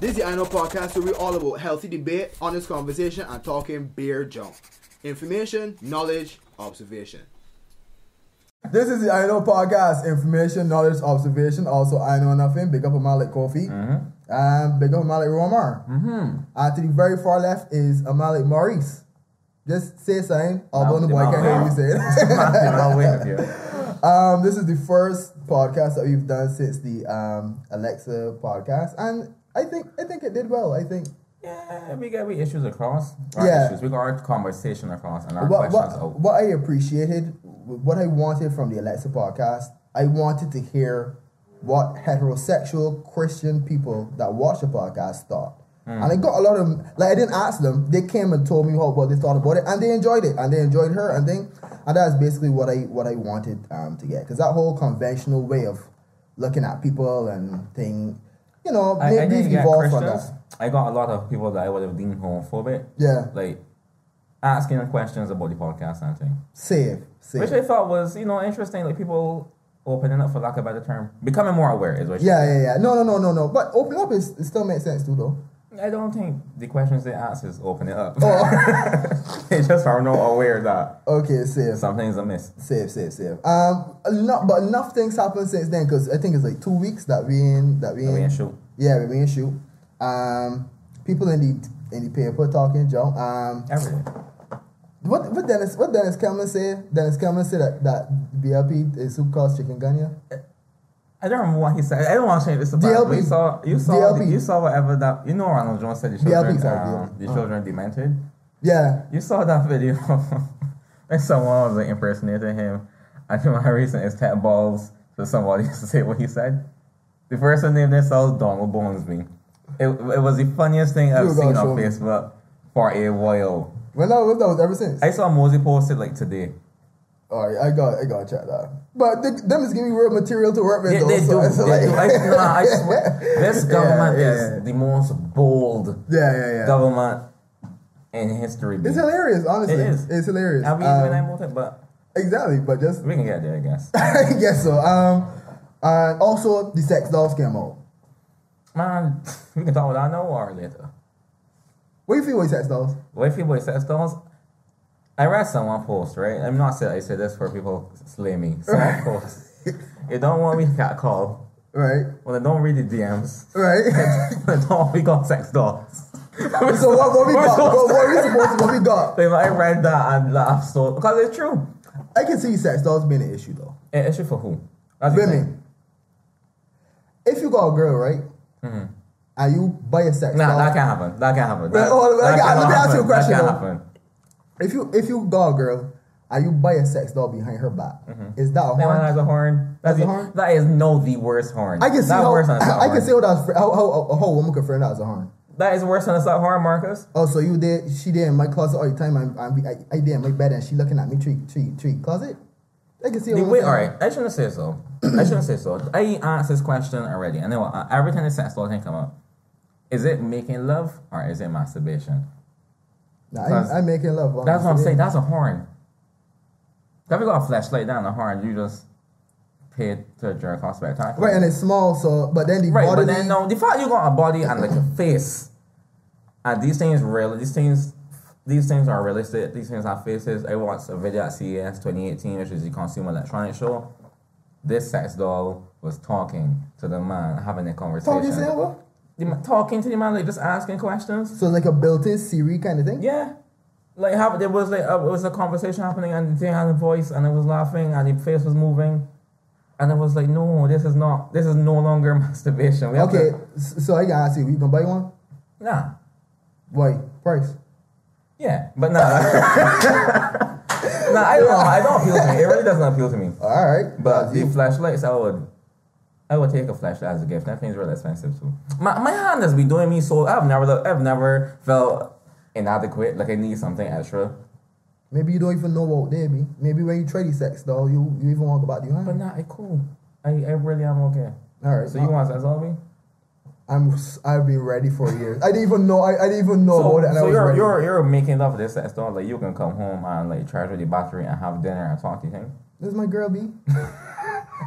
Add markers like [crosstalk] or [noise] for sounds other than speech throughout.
This is the I Know podcast where we all about healthy debate, honest conversation, and talking beer junk. Information, knowledge, observation. This is the I Know Podcast, information, knowledge, observation. Also, I know nothing. Big up on Malik Kofi. Mm-hmm. And big up on Malik Romar. Mm-hmm. And to the very far left is a Malik Maurice. Just say something, although the boy can't hear you say it. [laughs] [laughs] um, this is the first podcast that we've done since the um, Alexa podcast, and I think I think it did well. I think Yeah, we got we issues across. Our Yeah. issues. We got our conversation across and our what, questions what, out. what I appreciated, what I wanted from the Alexa podcast, I wanted to hear what heterosexual Christian people that watch the podcast thought. Hmm. And I got a lot of them, like I didn't ask them, they came and told me how what they thought about it, and they enjoyed it, and they enjoyed her, and thing, and that's basically what I what I wanted um, to get, because that whole conventional way of looking at people and thing, you know, I, I maybe didn't get evolved from that. I got a lot of people that I would have deemed homophobic. Yeah, Like asking questions about the podcast and thing. save, save. Which I thought was, you know, interesting. Like people opening up for lack of a better term. Becoming more aware is what Yeah, yeah, yeah. No, no, no, no, no. But open up is it still makes sense too, though. I don't think the questions they ask is open it up. Oh, [laughs] they just are not aware that okay, safe, something's amiss. safe, safe, safe. Um, enough, but enough things happened since then because I think it's like two weeks that we in that we I in. shoot. Yeah, we in shoot. Um, people in the in the paper talking Joe. Um, Every day. what what Dennis what Dennis Kellman say? Dennis Kellman said that that BLP is who caused chicken gun I don't remember what he said. I don't want to change this about. DLP. but You saw, you saw, DLP. you saw whatever that. You know, Ronald Jones said the DLP, children, sorry, um, DLP. the Oh. children demented. Yeah, You saw that video. [laughs] and someone was like, impersonating him. I think my recent is Ted Balls. for somebody [laughs] to say what he said. The person named themselves Donald Bonesby. It, it was the funniest thing I've seen on show me. Facebook for a while. well was that was ever since. I saw Mosey post it like today. All right, I got I got to check that. But they, them is giving me real material to work with. They, they so do. it's They like- do. I, nah, I swear, [laughs] this Yeah, government yeah, is yeah. the most bold Yeah, yeah, yeah. government in history. It's hilarious, honestly. It is. It's hilarious. I mean, Um, when I moved it, but exactly, but just we can get there, I guess. [laughs] I guess so. Um, and also the sex dolls came out. Man, [laughs] we can talk about that now or later. What do you feel with sex dolls? What if people sex dolls? I read someone post, right? I'm not saying I say this for people slay me. [laughs] Someone post. You don't want me to cat call. Right, Well, then don't read the DMs. right. [laughs] Then don't want me got sex dolls. so what, what we got? What, what are we supposed to? What we got? Like, [laughs] I read that and laughed so because it's true. I can see sex dolls being an issue though. Eh, an issue for who? That's. Women. If you got a girl, right, mm-hmm. and you buy a sex Nah, doll, that can't happen. That can't happen. That, on, that me- cannot let me ask you a question, That can't happen. If you if you a girl and you buy a sex doll behind her back, is that a That horn? has a horn. That's That's a horn? That is no the worst horn. I can see that how worse than suck I can see how that's how how, a woman could frame that as a horn. That is worse than a suck horn, Marcus. Oh, so you did? She did in my closet all the time. I'm, I'm I, I did in my bed, and she looking at me tree tree tree closet. I can see. The I'm all right, I shouldn't say so. I shouldn't say so. I asked this question already. I know uh, every time the sex doll thing come up, is it making love or is it masturbation? Nah, I, I'm making love. That's what I'm saying. That's a horn. If you got a Fleshlight down the horn, you just pay to a jerk off spectacular. Right, and it's small. So, but then the Right, body. but then no, the fact you got a body and like a face, and these things real, these things, these things are realistic. These things have faces. I watched a video at CES 2018, which is the Consumer Electronics Show. This sex doll was talking to the man, having a conversation. Talking what? The talking to the man, like just asking questions. So like a built-in Siri kind of thing. Yeah. Like how there was like a, it was a conversation happening and the thing had a voice and it was laughing and the face was moving, and it was like no, this is not, this is no longer [laughs] masturbation. We Okay, to- so I can ask you, you can buy one? nah. Why? Price? Yeah, but nah. [laughs] nah, I don't. I don't appeal to me. It really doesn't appeal to me. All right, But the Fleshlights, I would, I would take a Fleshlight as a gift. That thing's really expensive too. My my hand has been doing me so. I've never I've never felt inadequate. Like I need something extra. maybe you don't even know what they be. Maybe when you trade sex doll, you you even want about But hand. nah, I cool. I, I really am okay. All right, So you want sex on me? I'm I've been ready for years. I didn't even know. I, I didn't even know So, about it. And I so was you're ready. you're you're making love with this sex doll. Like you can come home and like charge with the battery and have dinner and talk to him. This is my girl, B. [laughs]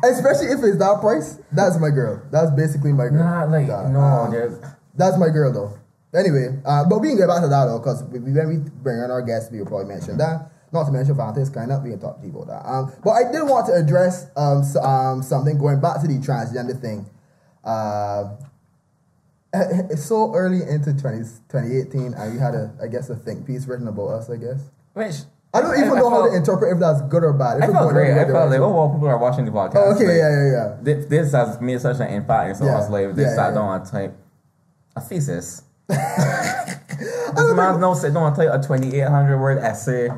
Especially if it's that price, that's my girl. That's basically my girl. Nah, like Nah, no, um, That's my girl though. Anyway, uh, but we can get back to that though, because when we bring on our guests, we will probably mention that. Not to mention Fanta's kind of, we can talk to you about that. Um, but I did want to address um, s- um, something going back to the transgender thing. Uh, [laughs] it's so early into 20, 2018, and you had a, I guess, a think piece written about us, I guess. Which I don't even know how to interpret if that's good or bad. If I felt great. I felt like, oh, well, people are watching the podcast. Oh, okay, Like, yeah, yeah, yeah. This, this has made such an impact in someone's Yeah, life. They yeah, sat yeah. down and type a thesis. [laughs] this man sit down and type a 2,800 word essay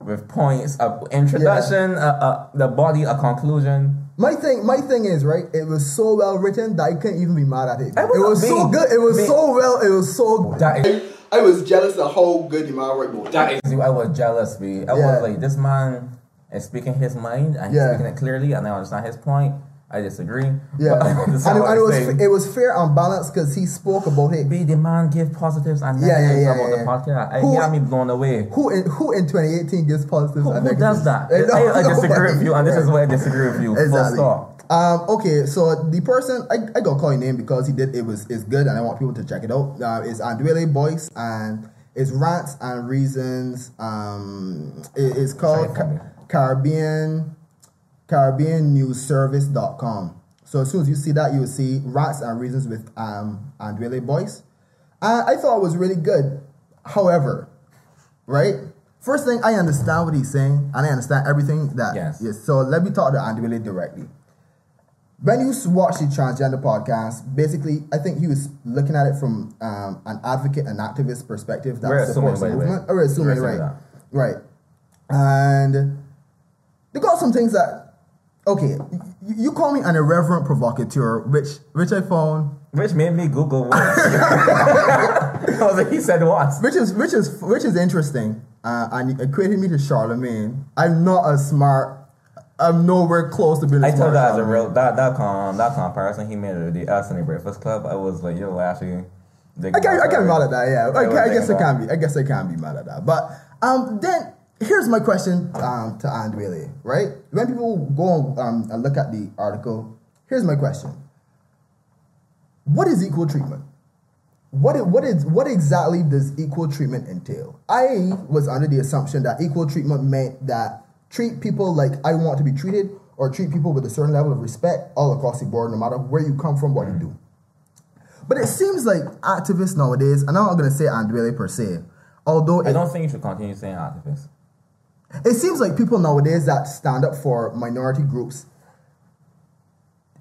with points, a introduction, a, a, the body, a conclusion. My thing, my thing is right. It was so well written that I couldn't even be mad at it. I It was was so good. It was being- so well. It was so. That is, I was jealous of how good the man wrote. that is, I was jealous, B. I Yeah. was like, this man is speaking his mind and he's speaking it clearly, and I understand his point. I disagree. Yeah, But [laughs] I and, it, and it was it was fair and balanced because he spoke about it. Be the man give positives and Yeah, yeah, yeah, about yeah, the podcast. I, Who- he had me blown away. Who in who in 2018 gives positives? Who, and who does that? negatives? I, [laughs] I disagree with you, and this is Right. why I disagree with you. Exactly. Full stop. Um, okay, so the person I, I got call your name because he did it was is good and I want people to check it out. Uh, it's Andwele Boyce and it's rants and reasons. Um, it- it's called Sorry for me. Ca- Caribbean Caribbean News Service.com. So as soon as you see that, you will see rants and reasons with um Andwele Boyce. Uh, I thought it was really good. However, right? First thing, I understand what he's saying, and I understand everything that. Yes. So let me talk to Andy directly. When you watch the transgender podcast, basically, I think he was looking at it from um, an advocate and activist perspective that We're supports the assuming, the way. movement. Oh, we're assuming, right? assuming Right. And they got some things that, okay, y- you call me an irreverent provocateur, which which I found Which made me Google words. [laughs] I was like, he said what? which is which is which is interesting, uh, and it equated me to Charlemagne. I'm not as smart. I'm nowhere close to being. I told that as a real that that com that comparison he made of the us and the Breakfast Club. I was like, yo, actually, I can I can be mad at that. Yeah, I was I guess I can about- be. I guess I can't be mad at that. But um, then here's my question um to Andwele. Right, when people go um and look at the article, here's my question: What is equal treatment? What it, what is what exactly does equal treatment entail? I was under the assumption that equal treatment meant that treat people like I want to be treated, or treat people with a certain level of respect all across the board, no matter where you come from, what you do. But it seems like activists nowadays, and I'm not going to say Andwele per se, although I it, don't think you should continue saying activists. it seems like people nowadays that stand up for minority groups,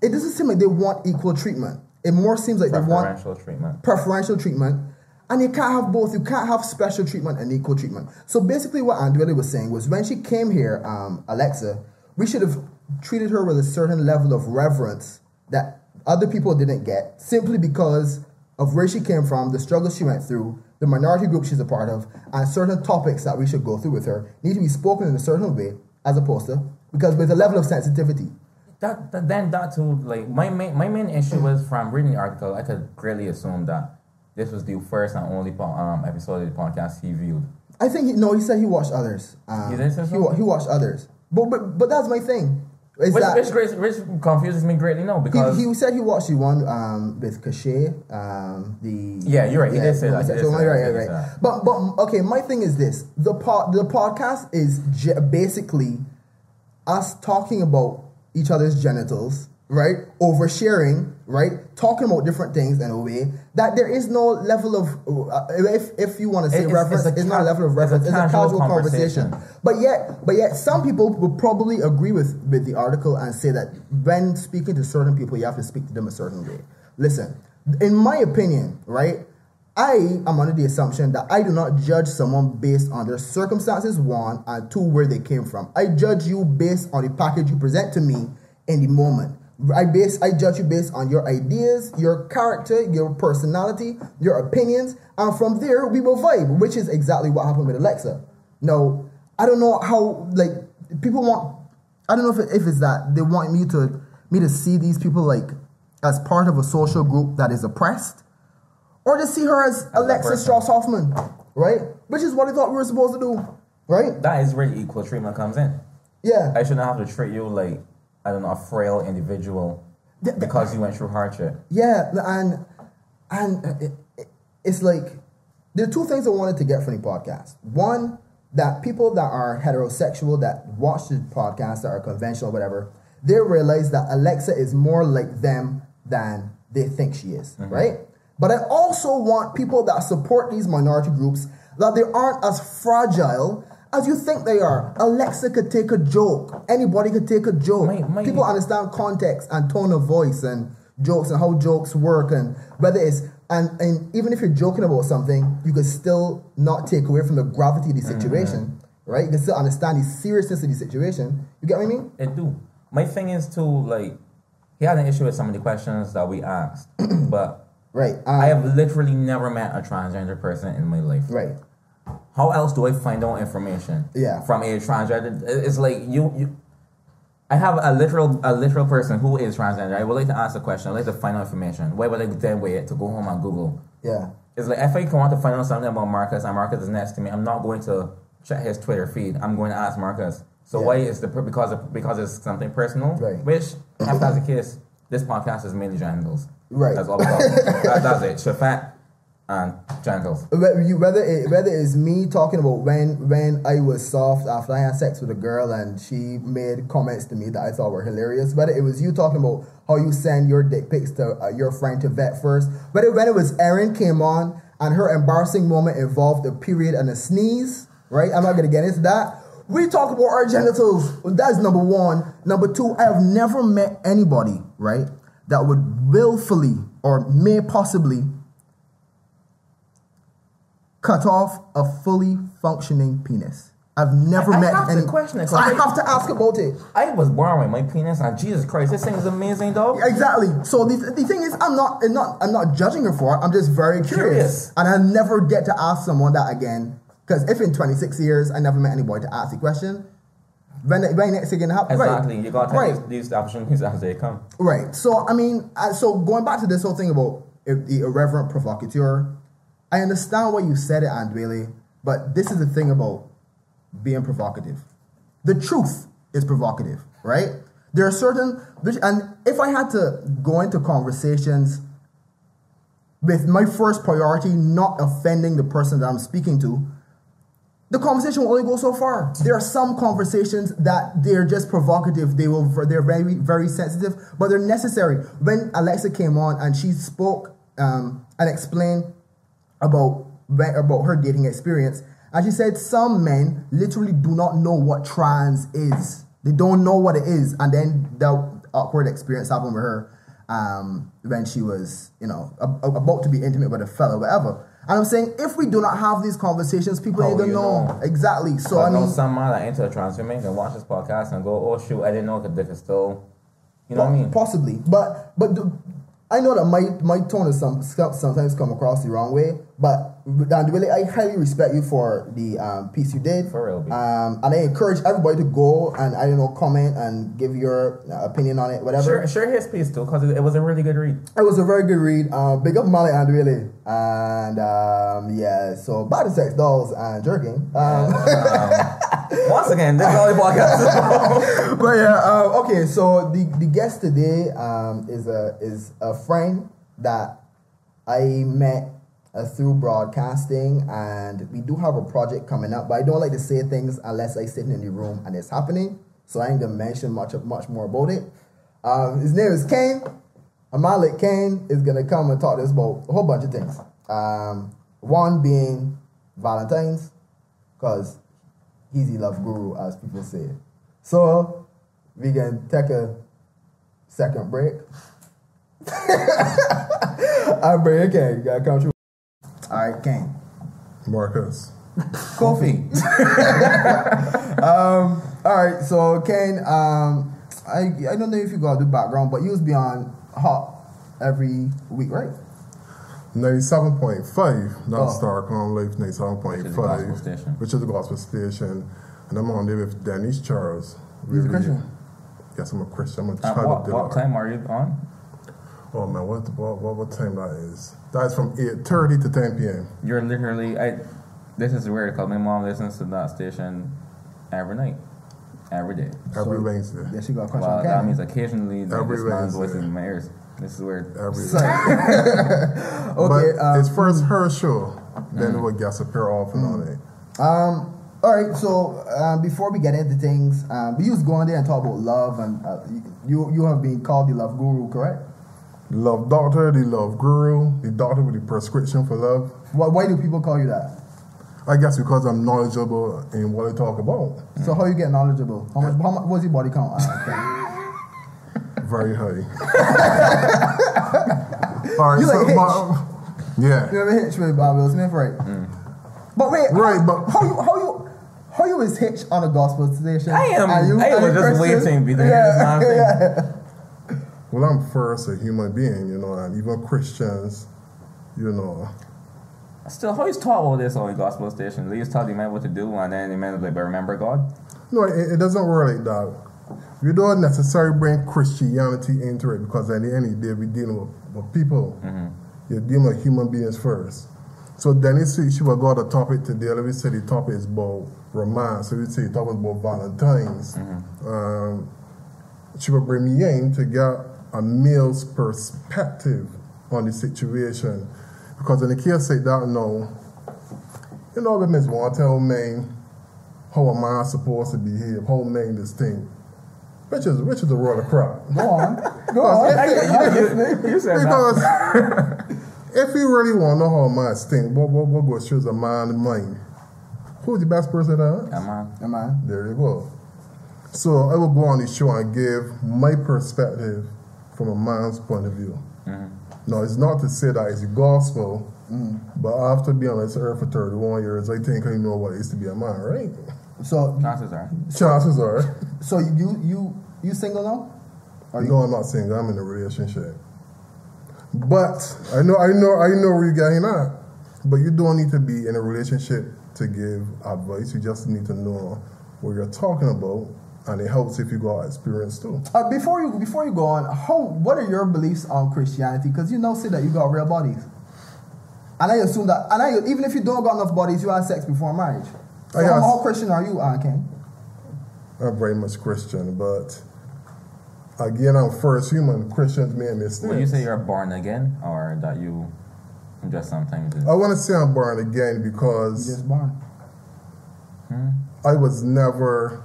it doesn't seem like they want equal treatment. It more seems like they want Preferential treatment. preferential treatment, and you can't have both. You can't have special treatment and equal treatment. So basically, what Andrea was saying was when she came here, um, Alexa, we should have treated her with a certain level of reverence that other people didn't get, simply because of where she came from, the struggles she went through, the minority group she's a part of, and certain topics that we should go through with her need to be spoken in a certain way, as opposed to because with a level of sensitivity. That, that then that too like my main my main issue was from reading the article. I could greatly assume that this was the first and only po- um episode of the podcast he viewed. I think he, no, he said he watched others. Um, He did he, wa- he watched others, but but but that's my thing. Is Which, that which, great, which confuses me greatly now because he, he said he watched the one um, with Cachet, um, the Yeah, you're right. He did say that. Did say Right, right, right. that. But but okay, my thing is this: the pod, the podcast is ge- basically us talking about each other's genitals, right? Oversharing, right? Talking about different things in a way that there is no level of, uh, if if you want to say It's- reference, it's it's, not a level of it's a reference. It's a casual casual conversation. conversation. But yet, but yet, some people would probably agree with with the article and say that when speaking to certain people, you have to speak to them a certain way. Listen, in my opinion, right? I am under the assumption that I do not judge someone based on their circumstances, one, and two, where they came from. I judge you based on the package you present to me in the moment. I base I judge you based on your ideas, your character, your personality, your opinions, and from there we will vibe, which is exactly what happened with Alexa. No, I don't know how like people want. I don't know if, it, if it's that they want me to me to see these people like as part of a social group that is oppressed, or to see her as, a Alexa. Strauss Hoffman, right? Which is what I thought we were supposed to do, right? that is where equal treatment comes in. Yeah, I shouldn't have to treat you like I don't know a frail individual because you went through hardship. yeah, and and it, it- it's like there are two things I wanted to get from the podcast. One, that people that are heterosexual that watch the podcast that are conventional, whatever, they realize that Alexa is more like them than they think she is, mm-hmm. right? But I also want people that support these minority groups that they aren't as fragile as you think they are. Alexa could take a joke. Anybody could take a joke. Mate, mate. People understand context and tone of voice and jokes and how jokes work and whether it's and, and even if you're joking about something, you can still not take away from the gravity of the situation, right? You can still understand the seriousness of the situation. You get what I mean? It do. My thing is too like he had an issue with some of the questions that we asked, [clears throat] but Right. Um, I have literally never met a transgender person in my life. right. How else do I find out information? Yeah. From a transgender, it's like you, you. I have a literal a literal person who is transgender. I would like to ask a question. I would like to find out information. Why would I then wait to go home and Google? Yeah. It's like if I want to find out something about Marcus and Marcus is next to me, I'm not going to check his Twitter feed. I'm going to ask Marcus. So Yeah. why is the because of, because it's something personal? Right. Which if that's the case, this podcast is mainly genitals. Right. That's all about. [laughs] that, that's it. Shafat and genitals. Whether it, whether it's me talking about when when I was soft after I had sex with a girl and she made comments to me that I thought were hilarious, whether it was you talking about how you send your dick pics to uh, your friend to vet first, whether when it was Erin came on and her embarrassing moment involved a period and a sneeze, right? I'm not gonna get into that. We talk about our genitals. That's number one. Number two, I have never met anybody, right, that would willfully or may possibly cut off a fully functioning penis. I've never I- I met have to any. question it, I I- have to ask about it. I was born with my penis, and Jesus Christ, this thing is amazing, dog. Exactly. So the, the thing is, I'm not, I'm not, I'm not judging her for it. I'm just very curious, Curious. and I never get to ask someone that again. Because if in 26 years I never met anybody to ask the question, when when next gonna happen? Exactly. Right. You got to right. take these, opportunities as they come. Right. So I mean, uh, so going back to this whole thing about the irreverent provocateur, I understand why you said it, Andwele, but this is the thing about being provocative. The truth is provocative, right? There are certain, and if I had to go into conversations with my first priority not offending the person that I'm speaking to, the conversation will only go so far. There are some conversations that they're just provocative. They will they're very very sensitive, but they're necessary. When Alexa came on and she spoke um, and explained about about her dating experience, and she said some men literally do not know what trans is. They don't know what it is, and then the awkward experience happened with her um, when she was, you know, a- a- about to be intimate with a fellow, whatever. And I'm saying, if we do not have these conversations, people How ain't gonna you know. know? exactly. So I I know mean, some man that into a trans woman can watch this podcast and go, "Oh shoot, I didn't know that dick is still." You know what I mean? Possibly, but but the, I know that my my tone is some sometimes come across the wrong way. But Dan, really, I highly respect you for the um, piece you did. For real, Um, and I encourage everybody to go and I don't know comment and give your uh, opinion on it, whatever. Sure, sure. His piece too, because it, it was a really good read. It was a very good read. Uh, big up Molly and really, and um, yeah. So to sex dolls and jerking. Um, [laughs] Once again, this is all the podcast. [laughs] but yeah, um, okay. So the the guest today um, is a is a friend that I met uh, through broadcasting, and we do have a project coming up. But I don't like to say things unless I sit in the room and it's happening. So I ain't gonna mention much much more about it. Um, his name is Kane. Amalik Kane is gonna come and talk to us about a whole bunch of things. Um, one being Valentine's, because the love guru, as people say. So we can take a second break. I'm bringing Kane. You gotta come through. All right, Kane. Marcus. Kofi. [laughs] Um, all right, so Kane, um, I I don't know if you got the background, but you was beyond hot every week, right? 97.5, not Oh. Starcom Life, Which is the gospel 97.5, which is the gospel station. And I'm on there with Dennis Charles. He's a Christian. Yes, I'm a Christian. I'm a At child what, of the what time are you on? Oh man, what, what, what, what time that is? That's from 8.30 to 10 p.m. You're literally. I. This is weird because my mom listens to that station every night, every day. Every So- Wednesday. Yes, you got a question, Well, that means occasionally like, Every this man's voice in my ears. This is weird. every So- [laughs] okay. but um, it's first her show, then it will guest appear off and on it. Um. All right. So um, before we get into things, um, we used to go on there and talk about love, and uh, you you have been called the love guru, correct? Love doctor, the love guru, the doctor with the prescription for love. Why, why do people call you that? I guess because I'm knowledgeable in what I talk about. So how you get knowledgeable? How much? How much? What's your body count? [laughs] Okay. Very high. [laughs] [laughs] All right, You like so, Hitch? but, yeah. You ever hitch with Bob Will Smith, right? But wait, Right, how, but- how you how you how you is hitch on a gospel station? I am- Are you, I are was just Christian? waiting to be this [laughs] nonsense. yeah. Well, I'm first a human being, you know, and even Christians, you know. Still, how you talk about this on the gospel station? They just tell the man what to do, and then the man is like, but remember God? No, it, it doesn't work like that. We don't necessarily bring Christianity into it because at the end of the day, we're dealing with, with people. You're dealing with human beings first. So then you see, she will go to the topic today. Let me say the topic is about romance. So we say the topic is about Valentine's. Um, she will bring me in to get a male's perspective on the situation. Because in the case say that now, you know, women want to tell men how a man supposed to behave, how men this thing. Which is which is a roll of. Go on, [laughs] go on. I'm. You said that. Because [laughs] if you really want to know how a man think, what what what goes through a man's mind? Who's the best person to ask? Yeah, man. Yeah, man. There you go. So I will go on the show and give my perspective from a man's point of view. Mm-hmm. Now, it's not to say that it's the gospel, mm. but after being on this earth for 31 years, I think I know what it is to be a man, right? So Chances are. Chances are. so you you you single now? Are you? no, I'm not single. I'm in a relationship. But I know, I know, I know where you're getting at. But you don't need to be in a relationship to give advice. You just need to know what you're talking about, and it helps if you got experience too. Uh, before you before you go on, how what are your beliefs on Christianity? Because you know say that you got real bodies, and I assume that, and I even if you don't got enough bodies, you had sex before marriage. So how, have- how Christian are you, uh, Ken? I'm very much Christian, but again, I'm first human. Christians make mistakes. When you say you're born again, or that you just sometimes. I want to say I'm born again You because just born. Hmm? I was never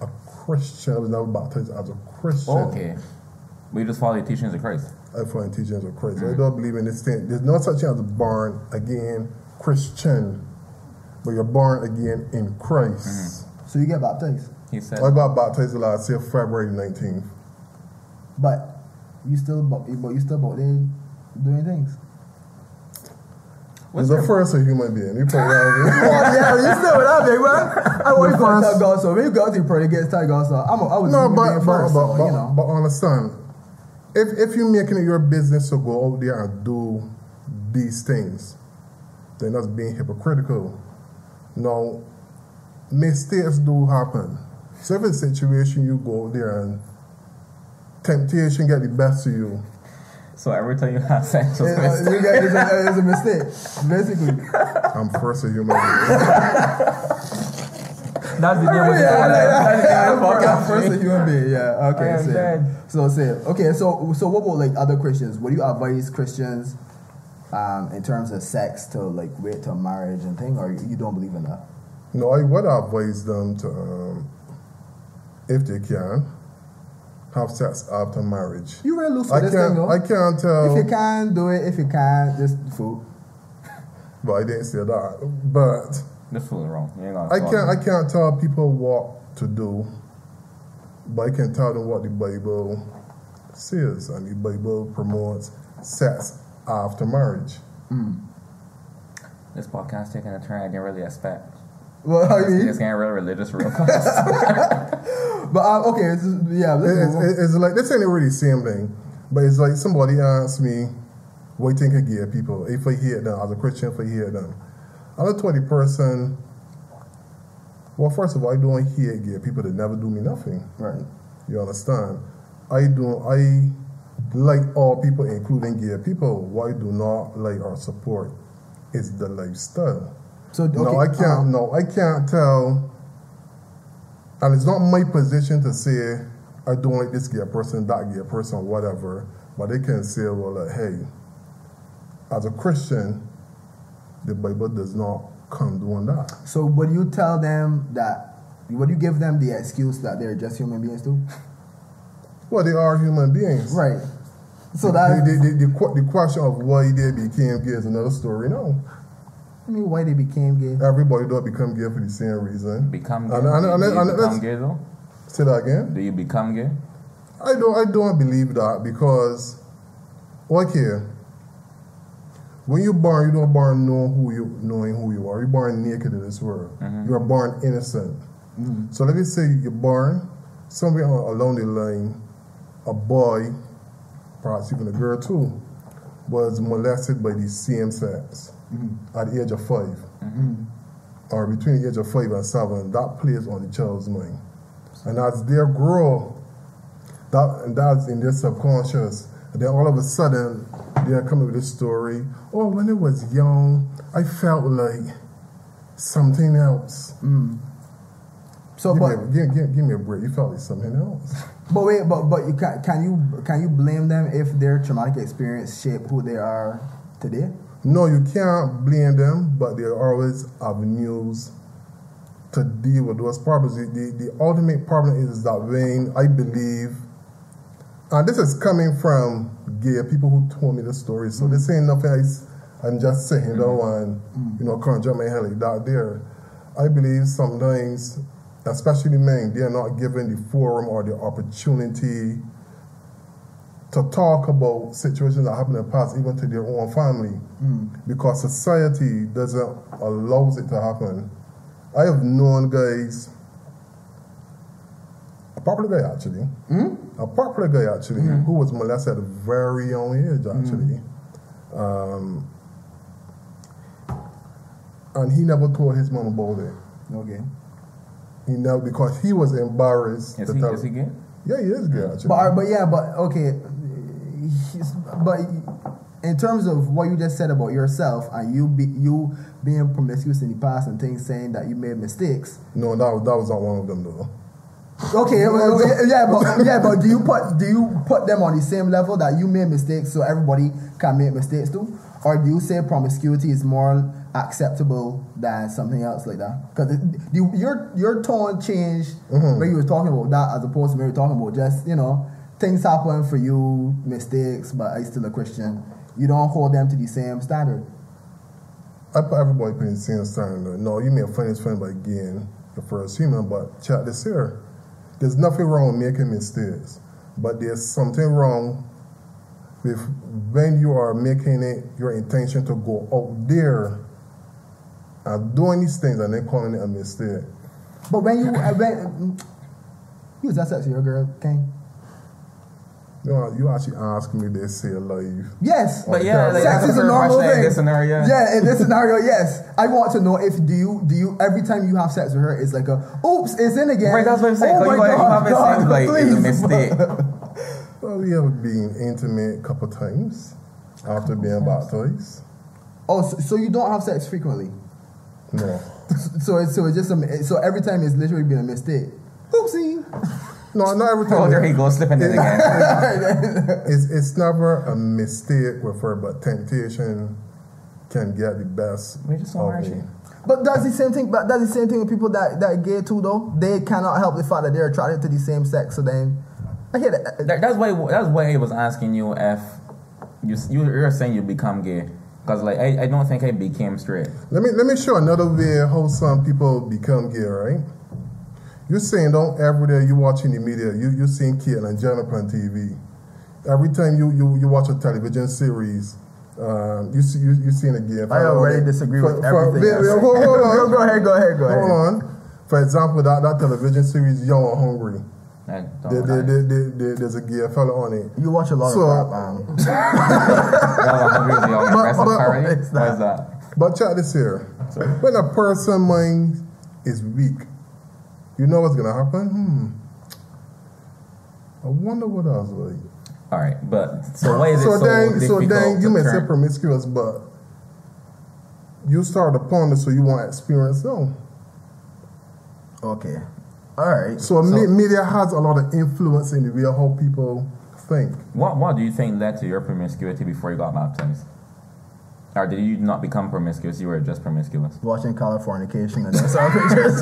a Christian. I was never baptized as a Christian. Okay. We just follow the teachings of Christ. I follow the teachings of Christ. I hmm. don't believe in this thing. There's no such thing as born again Christian, but you're born again in Christ. Hmm. So you get baptized, He said, I got baptized last year, February 19th. but you still but but you still out there doing things. What's It's the first a human being. You probably oh, [laughs] yeah, you still with that big man. I want you to first- tell God so. When you go to pray against tell God so. I'm a, I was No, human but being but, first, but, so, but, you know. but understand, if if you're making it your business to go out there and do these things, then that's being hypocritical. Now, mistakes do happen. So if situation you go there and temptation get the best of you, so every time you have sex with It- Christ, you get- it's, a, it's a mistake, basically. [laughs] I'm first a human being. that's the name of the podcast. That's the name of the I'm first a human being. Yeah. Okay. So, so say okay. So so what about like other Christians? What do you advise Christians um, in terms of sex to like wait till marriage and thing, or you don't believe in that? No, I would advise them to, um, if they can, have sex after marriage. You real loose I this thing, can't, though. I can't tell. if you um, can do it, if you can't, just fool. [laughs] But I didn't say that. But This fool is wrong. You ain't gonna I can't I can't tell people what to do. But I can tell them what the Bible says, and the Bible promotes sex after marriage. Hmm. This podcast taking a turn I didn't really expect. Well, I you mean? It's getting real religious real fast. [laughs] But uh, okay, it's yeah. It's, it's, it's like this ain't really the same thing, but it's like somebody asked me, "What you think of gay people? If I hear them as a Christian, if I hear them." I told the person, "Well, first of all, I don't hear gay people that never do me nothing. right. You understand? I don't. I like all people, including gay people. What I do not like or support is the lifestyle. So okay, no, I can't. um, no, I can't tell. And it's not my position to say I don't like this gay person, that gay person, whatever. But they can say, well, like, hey, as a Christian, the Bible does not condone that. So would you tell them that? Would you give them the excuse that they're just human beings too? Well, they are human beings. Right. So that the, the, the, the question of why they became gay is another story. No, I mean, why they became gay? everybody don't become gay for the same reason. Become gay. And, and, and, do you and become gay though? say that again. Do you become gay? I don't. I don't believe that because, okay, when you're born, you don't born know who you knowing who you are. You're born naked in this world. Mm-hmm. You're born innocent. Mm-hmm. So let me say you're born somewhere along the line, a boy, perhaps even a girl too, was molested by the same sex at the age of 5 or between the age of five and seven. That plays on the child's mind, and as they grow that and that's in their subconscious. And then all of a sudden, they're coming with this story. Oh, when I was young, I felt like something else. Mm. So, Give, but me a, give, give, give me a break. You felt like something else. [laughs] but wait, but but you can can you can you blame them if their traumatic experience shaped who they are today? No, you can't blame them, but there are always avenues to deal with those problems. The, the, the ultimate problem is that when I believe, and this is coming from gay people who told me the story, so this ain't nothing I, I'm just saying down mm. and, mm. you know, conjure my head like that there. I believe sometimes, especially men, they are not given the forum or the opportunity to talk about situations that happened in the past, even to their own family, hmm. because society doesn't allow it to happen. I have known guys, a popular guy actually, hmm? a popular guy actually, hmm. who was molested at a very young age actually. Um, and he never told his mom about it. Okay. He never, because he was embarrassed Is to he, tell. is he gay? Yeah, he is gay actually. But but yeah, but okay. [laughs] But in terms of what you just said about yourself and you be you being promiscuous in the past and things saying that you made mistakes. no, that, was- that was not one of them though. Okay, well, [laughs] yeah, but yeah, but do you put do you put them on the same level that you made mistakes so everybody can make mistakes too, or do you say promiscuity is more acceptable than something else like that? Because your your tone changed mm-hmm. when you were talking about that as opposed to when you were talking about just you know things happen for you, mistakes, but I still a Christian. You don't hold them to the same standard. I put everybody put the same standard. No, you may have funny fun by again the first human, but check this here. There's nothing wrong with making mistakes, but there's something wrong with when you are making it your intention to go out there and doing these things and then calling it a mistake. But when you uh, when you was that your girl, King? You know, you actually ask me this here live. Yes. But yeah, like, Sex is a normal question in thing. this scenario. Yeah, in this [laughs] scenario, yes. I want to know if do you do you every time you have sex with her, it's like a oops, it's in again. Right, that's what I'm saying. Oh So my have- you God, have it God, seems like it's a please. mistake. [laughs] Well, we have been intimate a couple times after being baptized. Oh, so, so you don't have sex frequently. No. [laughs] So it's so it's just a so every time it's literally been a mistake. Oopsie. No, not every time. Oh, there he goes, slipping it again. [laughs] It's, it's never a mistake with her, but temptation can get the best We just saw of me. But that's the same thing. But that's the same thing with people that that are gay too, though. They cannot help the fact that they're attracted to the same sex. So then, I hear that. That- that's why that's why I was asking you if you you you're saying you become gay because like I, I don't think I became straight. Let me let me show another way how some people become gay, right? You're saying don't every day you watching the media, you you seeing Caitlyn and Jennifer on TV. Every time you you, you watch a television series, um, you see you you seeing a gay. I already disagree with everything. wait, wait, hold, hold on. [laughs] go ahead. Go ahead. Go ahead. Hold on. For example, that, that television series, Young and Hungry, I don't there, know there, there, there, there- there's a gay fella on it. You watch a lot So- of crap, man. Y'all hungry, so y'all But- aggressive but- party? it's that? But check this here. When a person mind is weak, you know what's gonna happen? Hmm. I wonder what was like. All right, but so why is it So, so, then, so then you may say promiscuous, but you start to ponder, so you want experience though. Okay. All right. So, me- media has a lot of influence in the way how people think. What What do you think led to your promiscuity before you got baptized? Or did you not become promiscuous? You were just promiscuous. Watching Californication and then saw pictures,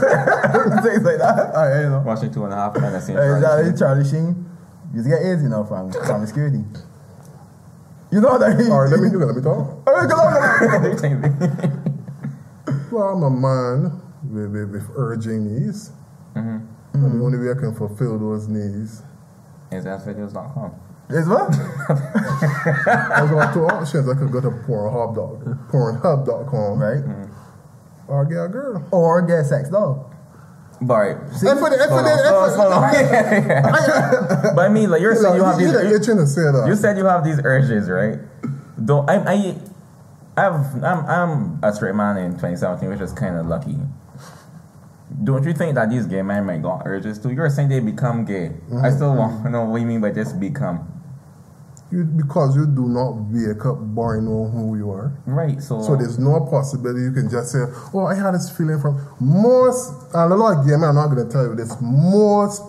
things like that. All right, you know. Watching Two and a Half Men and seeing Hey, Charlie Charlie, Sheen. Charlie Sheen. You get AIDS, you know, from promiscuity. You know that. He, All right, let me do it. let me talk. All right, come on, come [laughs] on. Well, I'm a man with, with, with urging needs. And the only way I can fulfill those needs, Is videos.com. Is what? I was got two options. I could go to Pornhub, Pornhub.com, Right. or get a girl. Or get sex dog. But And for the, and for the, Hold on, hold on. [laughs] but I mean, like you're saying you have these. You're You, itching to say that. you said you have these urges, right? Though I, I, I've, I'm, I'm a straight man in 2017, which is kind of lucky. Don't you think that these gay men might got urges too? You're saying they become gay. I mm-hmm. still want to know what you mean by this become. You, because you do not wake up born know who you are. Right. So. So there's no possibility you can just say, oh, I had this feeling from most, and a lot of gay men, I'm not going to tell you this, most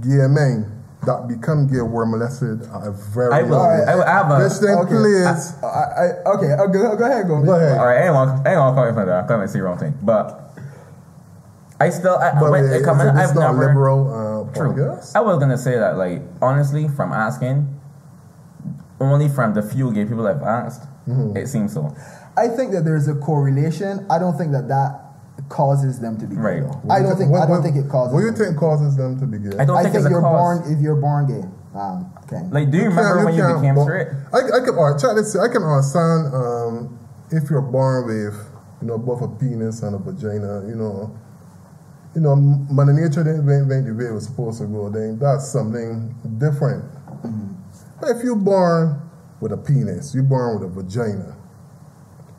gay men that become gay were molested at a very I will. young age. I will have a. This thing, Okay. please. I, I, okay, uh, go, go ahead, go. Go ahead. All right, I ain't want, I ain't want to call you for that. Come and see wrong thing, but I still, I, But when it- it come it's I've not never. liberal uh, True. I was gonna say that, like, honestly, from asking, only from the few gay people I've asked, Mm-hmm. it seems so. I think that there's a correlation. I don't think that that causes them to be gay. Right. though. I don't think. What- I don't what- think it causes. What do you them. think causes them to be gay? I don't I think, think it's a you're cause. born if you're born gay. Um, okay. Like, do you, can't- remember when you can't became bo- straight? I, I can, all right, check see. I can understand um, if you're born with, you know, both a penis and a vagina, you know, you know, Mother Nature didn't went, went the way it was supposed to go, then that's something different. If you're born with a penis, you're born with a vagina,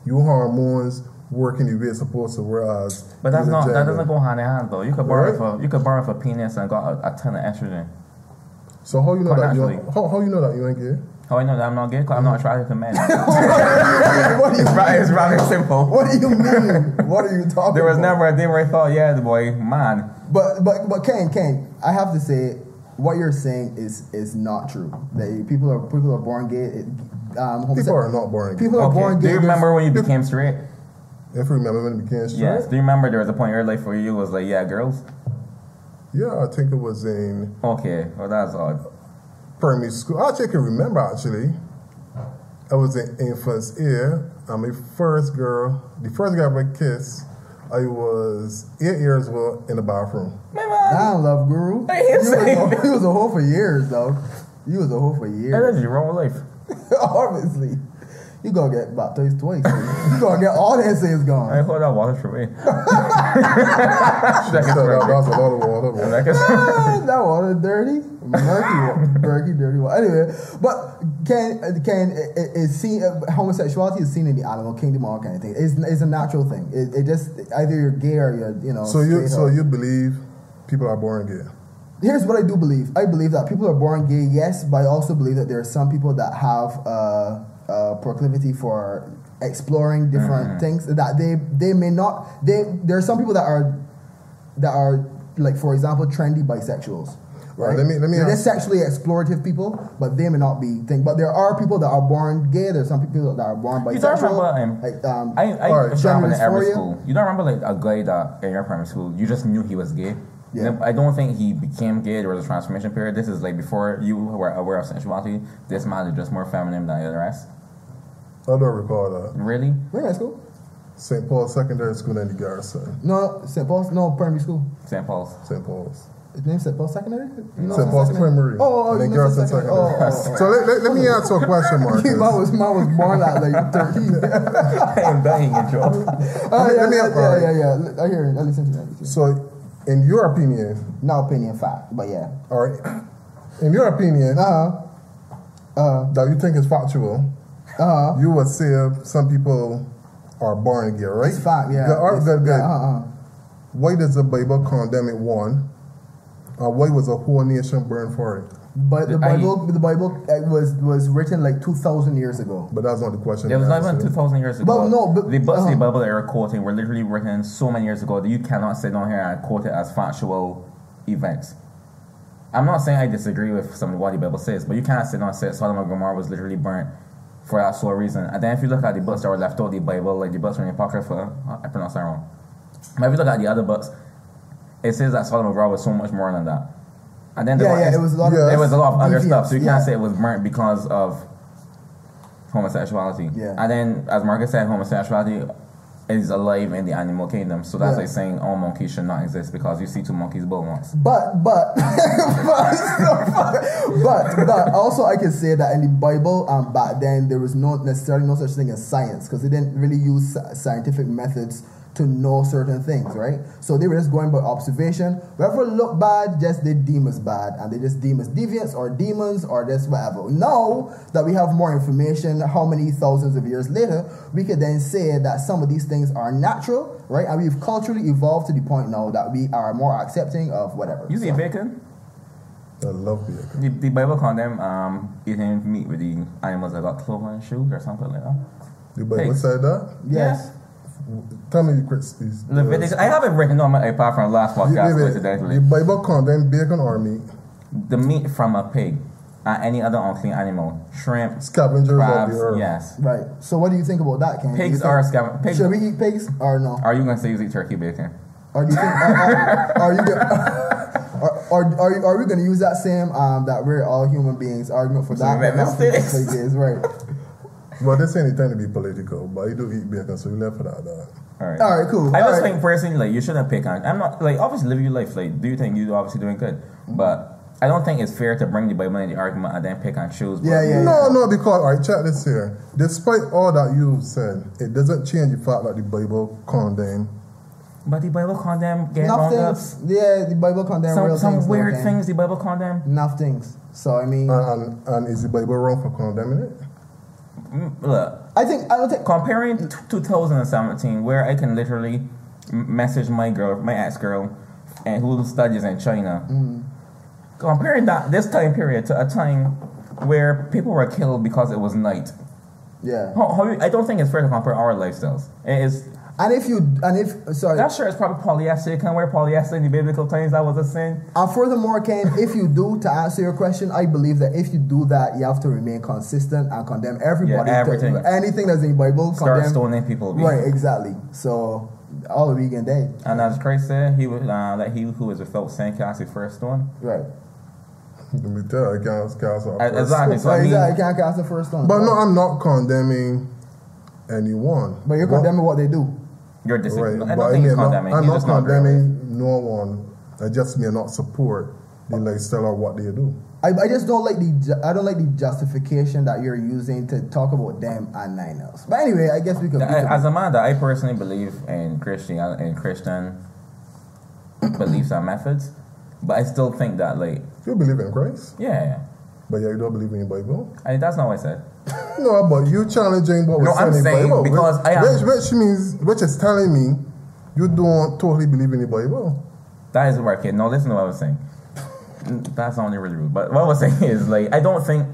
your hormones working the way it's supposed to, whereas But that's not that doesn't go hand in hand though. You could born Right. a you could with a penis and got a, a ton of estrogen. So how you know that you how, how you know that you ain't gay? How I know that I'm not gay? Cause I'm not attracted to men. [laughs] what do you [laughs] it's, ra- it's rather simple. What do you mean? what are you talking? There was about? never a day where I thought, yeah, the boy, man. But but but Ken Ken, I have to say, what you're saying is is not true. That people are people are born gay. It, um, People are not born gay. People are Okay. born gay. Do you remember when you became straight? If you remember when it became straight? Yes. Do you remember there was a point in your life where you was like, yeah, girls? Yeah, I think it was in Okay, well that's odd. primary school. I Actually, I can remember actually. I was in infant's ear, and my first girl, the first girl I ever kissed, I was eight years old in the bathroom. Damn, love guru. I You ain't was, saying a, you was a hoe [laughs] for years, though. You was a hoe for years. that's your wrong life. [laughs] Obviously, you gonna get baptized twice. you gonna get all that sins gone. I gone. hold that water for me. So [laughs] that, that was a lot of water. but- Like it's- Ah, that water dirty, murky, murky, dirty water. Anyway, but can can it, is seen uh, homosexuality is seen in the animal kingdom, all kind of thing. It's, it's a natural thing. It, it just either you're gay or you're you know. So you so or- you believe people are born gay? Here's what I do believe. I believe that people are born gay, yes, but I also believe that there are some people that have uh, uh, proclivity for exploring different things that they they may not. They there are some people that are that are like, for example, trendy bisexuals. Right, let me- let me They're ask- sexually explorative people, but they may not be thing. But there are people that are born gay. There's some people that are born bisexual. You don't remember, um, like, um, I, I used to in every school. You don't remember like a guy that in your primary school, you just knew he was gay. Yeah. I don't think he became gay. There was a transformation period. This is like before you were aware of sexuality. This man is just more feminine than the rest. I don't recall that. Really? where am I school? St. Paul's Secondary School in the Garrison. No, no, St. Paul's. No, primary school. St. Paul's. St. Paul's. His name's St. Paul's Secondary? You know St. Paul's Secondary? Primary. Oh, oh, and then you know Garrison St. Secondary. Secondary. Oh, oh, oh. So let, let, let me [laughs] ask you a question, Marcus. mine was mine was born at like thirteen. I am dying in trouble. oh yeah, let me- yeah, alright. yeah, yeah, yeah. I hear it. I listen to that. So, in your opinion, No opinion, fact, but yeah. all right, in your opinion, Uh huh. Uh that you think is factual, huh. you would say some people are born gay, right? It's fact, yeah. Good, all right, It's- good, good. Yeah, uh-uh. Why does the Bible condemn it? One, uh, why was a whole nation burned for it? But the I- Bible, the Bible uh, was was written like two thousand years ago. But that's not the question. It was you not even 2,000 years ago. But no, but- the books uh-huh. the Bible that you're quoting were literally written so many years ago that you cannot sit down here and quote it as factual events. I'm not saying I disagree with some of what the Bible says, but you can't sit down and say Sodom and Gomorrah was literally burnt for that sole reason. And then if you look at the books that were left out of the Bible, like the books from the Apocrypha, uh, I pronounced that wrong. But if you look at the other books, it says that Sodom and Gomorrah was so much more than that. And then there Yeah, yeah, it was a lot of. There was a lot of other stuff, so you yeah. can't say it was burnt because of homosexuality. Yeah. And then, as Marcus said, homosexuality is alive in the animal kingdom. So that's Yeah. like saying all monkeys should not exist because you see two monkeys bull once. But but but [laughs] but but also I can say that in the Bible um back then there was no necessarily no such thing as science because they didn't really use scientific methods to know certain things, right? So they were just going by observation. Whoever looked bad, just they deem us bad, and they just deem us deviants or demons or this whatever. Now that we have more information, how many thousands of years later, we could then say that some of these things are natural, right? And we've culturally evolved to the point now that we are more accepting of whatever. You see So- bacon? I love bacon. The, the Bible condemn um, eating meat with the animals that got cloven and shoes or something like that. The Bible Pigs. said that. Yes. Tell me, Chris, these. Leviticus. I have it written on my apart from last podcast, the, coincidentally. the Bible condemn bacon or meat. The meat from a pig and any other unclean animal, shrimp, Scavengers of crabs. the earth. Yes. Right. So what do you think about that, Ken? Pigs are scavengers. Should we eat pigs or no? Are you gonna say you eat turkey bacon? Or do you think? Are, are, are you? Gonna, Are, are, are, are we going to use that same um, that we're all human beings argument for that? we make That's mistakes. what it is, right? Well, this ain't time to be political, but you do eat bacon, so you left for that. dog. All right. All right, cool. I All just right. think personally, like you shouldn't pick on. I'm not like obviously live your life. Like, do you think you're obviously doing good? But I don't think it's fair to bring the Bible in the argument and then pick and choose. Yeah, yeah, No, no, because, all right, check this here. Despite all that you've said, it doesn't change the fact that the Bible condemn. But the Bible condemn get Enough things. Yeah, the Bible condemn Some real some things. though, weird things the Bible condemn. Enough things. So I mean, And, and, and is the Bible wrong for condemning it? Mm, Look, I think I don't think. comparing t- 2017, where I can literally message my girl, my ex girl, and who studies in China, Mm. comparing that this time period to a time where people were killed because it was night. Yeah. How, how, I don't think it's fair to compare our lifestyles. It is And if you and if sorry, that shirt is probably polyester. You can't wear polyester in the biblical times. That was a sin. And furthermore, Ken, if you do, to answer your question, I believe that if you do that, you have to remain consistent and condemn everybody. Yeah, to- everything. anything that's in the Bible, Start condemn. stoning people. B. Right, exactly. So, all the vegan day. And as Christ said, he was uh, that he who is without sin cast the first stone. Right. [laughs] Let me tell you, I can't cast off first. Exactly. So So I mean, exactly, you can't cast the first one. But no, I'm not condemning anyone. But you're What- condemning what they do. You're disagreeing. Right, I but don't think mean, he's not- I'm not just not condemning no one. I just may not support the lifestyle or what they do. I, I just don't like the I don't like the justification that you're using to talk about them and nine else. But anyway, I guess we could. we I- As a man, that I personally believe in Christian in Christian [coughs] beliefs and methods, but I still think that like You believe in Christ, yeah, yeah. But yeah, you don't believe in the Bible. I, that's not what I said. [laughs] No, but you challenging what No, we're I'm saying saying Bible, because which, I am- which, which means which is telling me you don't totally believe in the Bible. That is working. No, listen to what I was saying. That's only really rude. But what I was [laughs] saying is like I don't think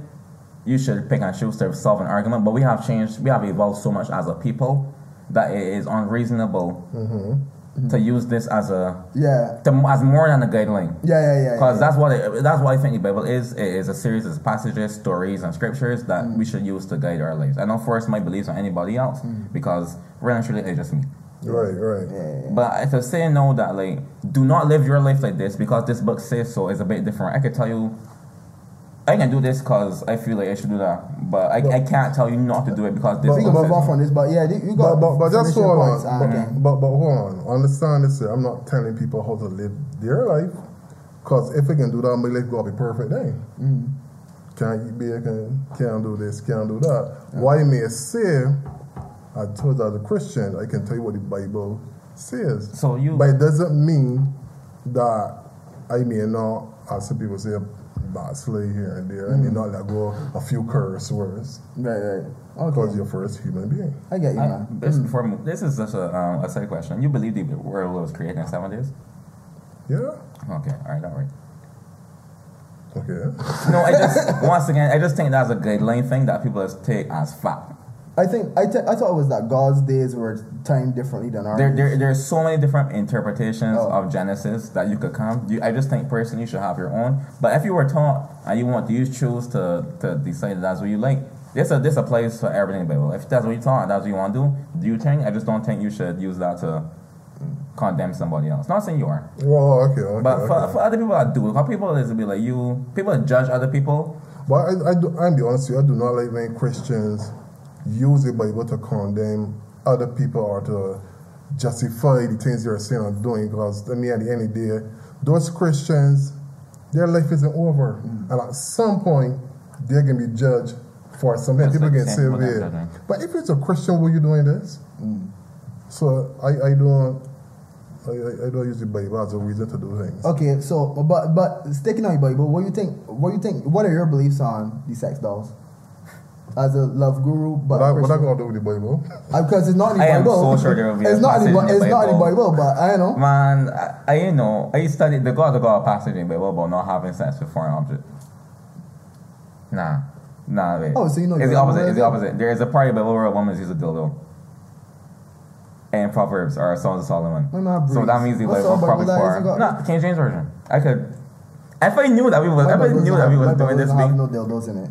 you should pick and choose to solve an argument. But we have changed. We have evolved so much as a people that it is unreasonable mm-hmm. To mm-hmm. use this as a yeah, to, as more than a guideline. yeah, yeah, yeah. Because yeah. that's what it, that's what I think the Bible is. It is a series of passages, stories, and scriptures that mm. we should use to guide our lives. I don't force my beliefs on anybody else mm. because really and truly it's just me. Right, right. Yeah, yeah, yeah. But to say no, that like do not live your life like this because this book says so is a bit different. I could tell you, I can do this because I feel like I should do that, but I, I can't tell you not to do it because this. we can book move on from this, but yeah, you got. but, but just finish your hold on. points, But, okay. but but hold on. Understand this. here. I'm not telling people how to live their life. Cause if we can do that, my life gonna be perfect then. Mm-hmm. Can't eat bacon, can't do this, can't do that. Why may say I told as a Christian, I can tell you what the Bible says. So you- But it doesn't mean that I may not, as some people say, backslay here and there. and may not let go a few curse words. Right, right. Because Okay. you're first human being. I get you, I, man. this, before, we- this is just a, um, a side question. You believe the world was created in seven days? Yeah? Okay, all right, all right. Okay. No, I just [laughs] once again, I just think that's a guideline thing that people just take as fact. I think I, th- I thought it was that God's days were timed differently than ours. There, there, there's so many different interpretations Oh. of Genesis that you could come. You, I just think personally you should have your own. But if you were taught and you want to use choose to, to decide that that's what you like, this a this a place for everything in the Bible. If that's what you taught, that's what you want to do. Do you think? I just don't think you should use that to condemn somebody else. Not saying you are, Well, okay, okay. but for, okay. for other people that do, for people that is to be like you, people that judge other people. But I, I do, I'll be honest with you, I do not like when Christians use the Bible to condemn other people or to justify the things they're saying or doing. Because, I mean, at the end of the day, those Christians, their life isn't over. Mm. And at some point, they're going to be judged for something. That's People like get saying saved people there. that judging. But if it's a Christian, will you doing this? Mm. So I, I don't. I, I I don't use the Bible as a reason to do things. Okay, so but but sticking on your Bible, what do you think? What do you think? What are your beliefs on the sex dolls? As a love guru, but What I, what I Christian. gonna do with the Bible? Because it's not in the I am so sure there will be a it's not in the, passage in the it's not in the Bible. Bible, but I know. Man, I, I you know I studied the God the God passage in the Bible about not having sex with foreign objects. Nah, nah. Wait. Oh, so you know it's the you're opposite. aware It's the opposite. There is a part of the Bible where a woman uses a dildo. And Proverbs or Songs of Solomon. So that means the What Bible song probably Bible that is for you got? King James version. I could. If I knew that we was, My if I knew that we have- was doing this doesn't thing, have no dildos in it.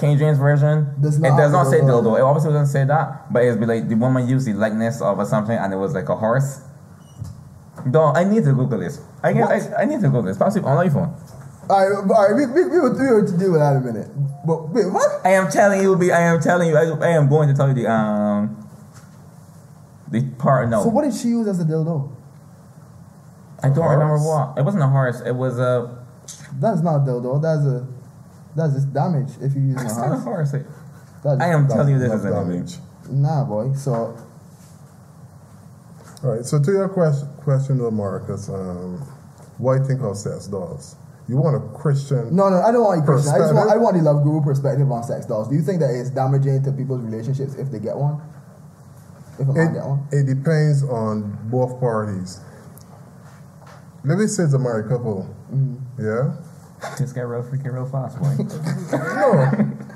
King James version, Does it does not say dildo. It obviously doesn't say that, but it's be like the woman used the likeness of or something, and it was like a horse. Don't I need to Google this? I can, I, I need to Google this. Possibly on my phone. All right, all right, we, we, we, will, we will deal with that in a minute. But wait, what? I am telling you, be I am telling you, I, I am going to tell you the um the part. No, So what did she use as a dildo? I don't horse? remember what. It wasn't a horse. It was a. That's not a dildo. That's a that's just damage if you use It's a not a horse. horse. That's, I am That's- telling you this that's is anything. damage. Nah, boy. So All right. So to your question, question, though, Marcus, um, what do you think of sex dolls? You want a Christian? no, no, I don't want a Christian. I just want I Perspective? want the love guru perspective on sex dolls. Do you think that it's damaging to people's relationships if they get one? If a man It, get one? it depends on both parties. Let me say it's a married couple. Mm-hmm. Yeah. This got real freaking real fast, boy. [laughs]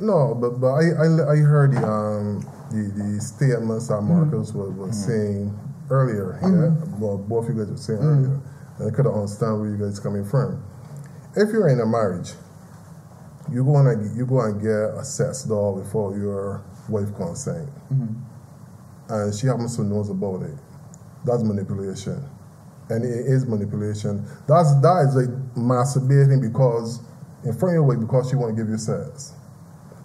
No, no, but but I I, I heard the um the, the statements that Marcus mm. was, was mm. saying earlier. Mm. Yeah, well, both of you guys were saying earlier, and I could understand where you guys coming from. If you're in a marriage, you go and you go and get a sex doll before your wife consent, mm-hmm. and she happens to knows about it. That's manipulation, and it is manipulation. That's that is like masturbating because in front of your wife because she want to give you sex.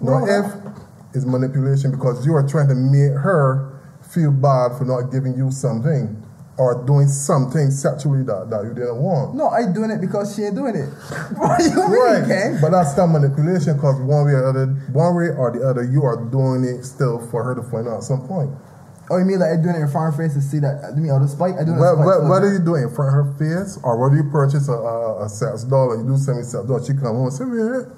Now, Well, if it's manipulation because you are trying to make her feel bad for not giving you something or doing something sexually that, that you didn't want. No, I doing it because she ain't doing it. [laughs] what you mean, Ken? But that's not manipulation because one way or the other, one way or the other, you are doing it still for her to find out at some point. Oh, you mean like I doing it in front of her face to see that? I mean, out of spite? I do it Whe- out of spite. whe- so- Whether you do it in front of her face or whether you purchase a, a, a sex doll and you do semi sex doll, she come home and say, man,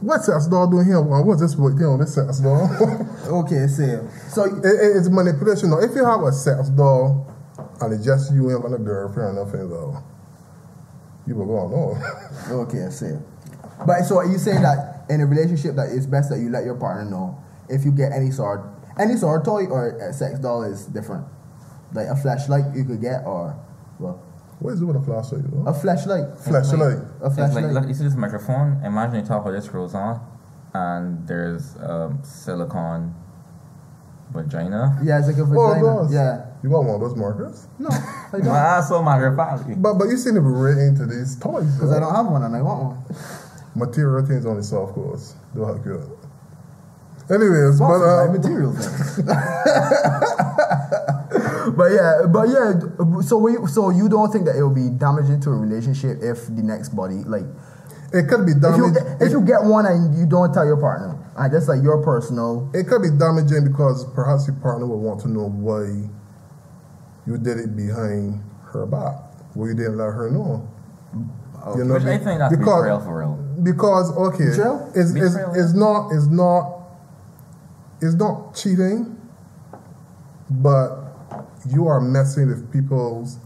what sex doll doing here? What's this with you know, this sex doll? [laughs] Okay, see. So It- it- it's manipulation. Now, if you have a sex doll and it's just you and a girlfriend or nothing, though, you will go on. No. [laughs] Okay, see. But so are you saying that in a relationship that it's best that you let your partner know if you get any sort any sort of toy or a sex doll is different? Like a Fleshlight you could get or well what is it with a Fleshlight? You know? a Fleshlight. Fleshlight. A It's Fleshlight. like, look, you see this microphone? Imagine the top of this screws on, and there's um, silicone vagina. yeah, it's like a Oh, vagina. those. yeah. You got one of those markers? No, I don't. [laughs] Ah, so matter of. But but you seem to be really into these toys. Because I don't have one and I want one. Material things only the soft course. Do help you out. Anyways, Well, but uh, like material things. [laughs] but yeah, but yeah. So we, so you don't think that it will be damaging to a relationship if the next body like it could be if you damaging. if you get one and you don't tell your partner, I that's like your personal. It could be damaging because perhaps your partner will want to know why you did it behind her back. Why you didn't let her know. You know, Which I think that's because, betrayal for real. Because okay, Betrayal? it's, it's, it's not it's not it's not cheating, but you are messing with people's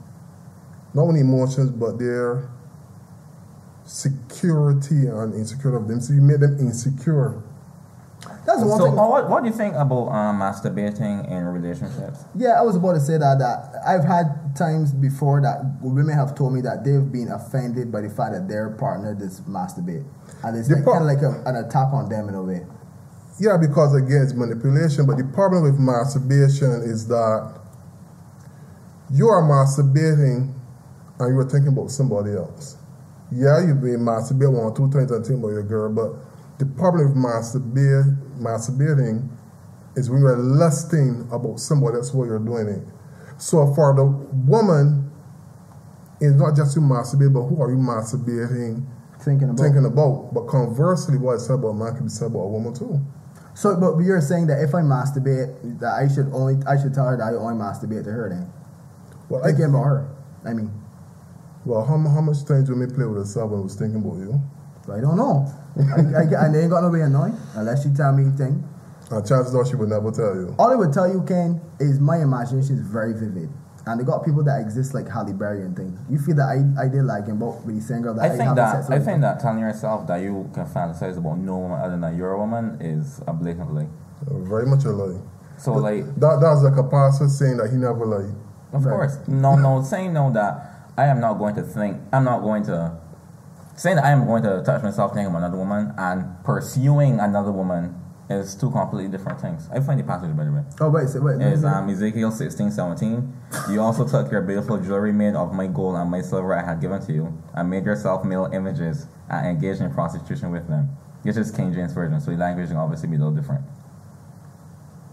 not only emotions but their security and insecurity of them. So you made them insecure. That's one So, thing. what, what do you think about um, masturbating in relationships? Yeah, I was about to say that that I've had times before that women have told me that they've been offended by the fact that their partner just masturbate, and it's The like, kind of like a, an attack on them in a way. Yeah, because again, it's manipulation. But the problem with masturbation is that you are masturbating and you are thinking about somebody else. Yeah, you may masturbate one or two times and think about your girl, but the problem with masturbate, masturbating is when you're lusting about somebody else while you're doing it. So for the woman, it's not just you masturbate, but who are you masturbating, Thinking about. thinking about? But conversely, what is said about a man can be said about a woman too. So, but you're saying that if I masturbate, that I should only I should tell her that I only masturbate to her then. Well, I, Thinking about her. I mean, Well, how, how much time do you play with herself when I was thinking about you? I don't know. I, I, and they ain't got no way of knowing unless she tell me thing. And chances are she would never tell you. All I would tell you, Ken, is my imagination is very vivid. And they got people that exist like Halle Berry and thing. You feel that I, I did like him, but with the same girl that I I, think have that sex I think that telling yourself that you can fantasize about no woman other than you're a woman is a blatant lie. Very much a lie. So like, That, that's like a pastor saying that he never lied. of Right. course, no, no, saying no that I am not going to think, I'm not going to saying that I am going to touch myself thinking about another woman and pursuing another woman is two completely different things. I find the passage by the way. Oh, wait, so wait. let me Is see. um, Ezekiel 16, 17. You also took your beautiful jewelry made of my gold and my silver I had given to you, and made yourself male images and engaged in prostitution with them. This is King James Version, so the language can obviously be a little different.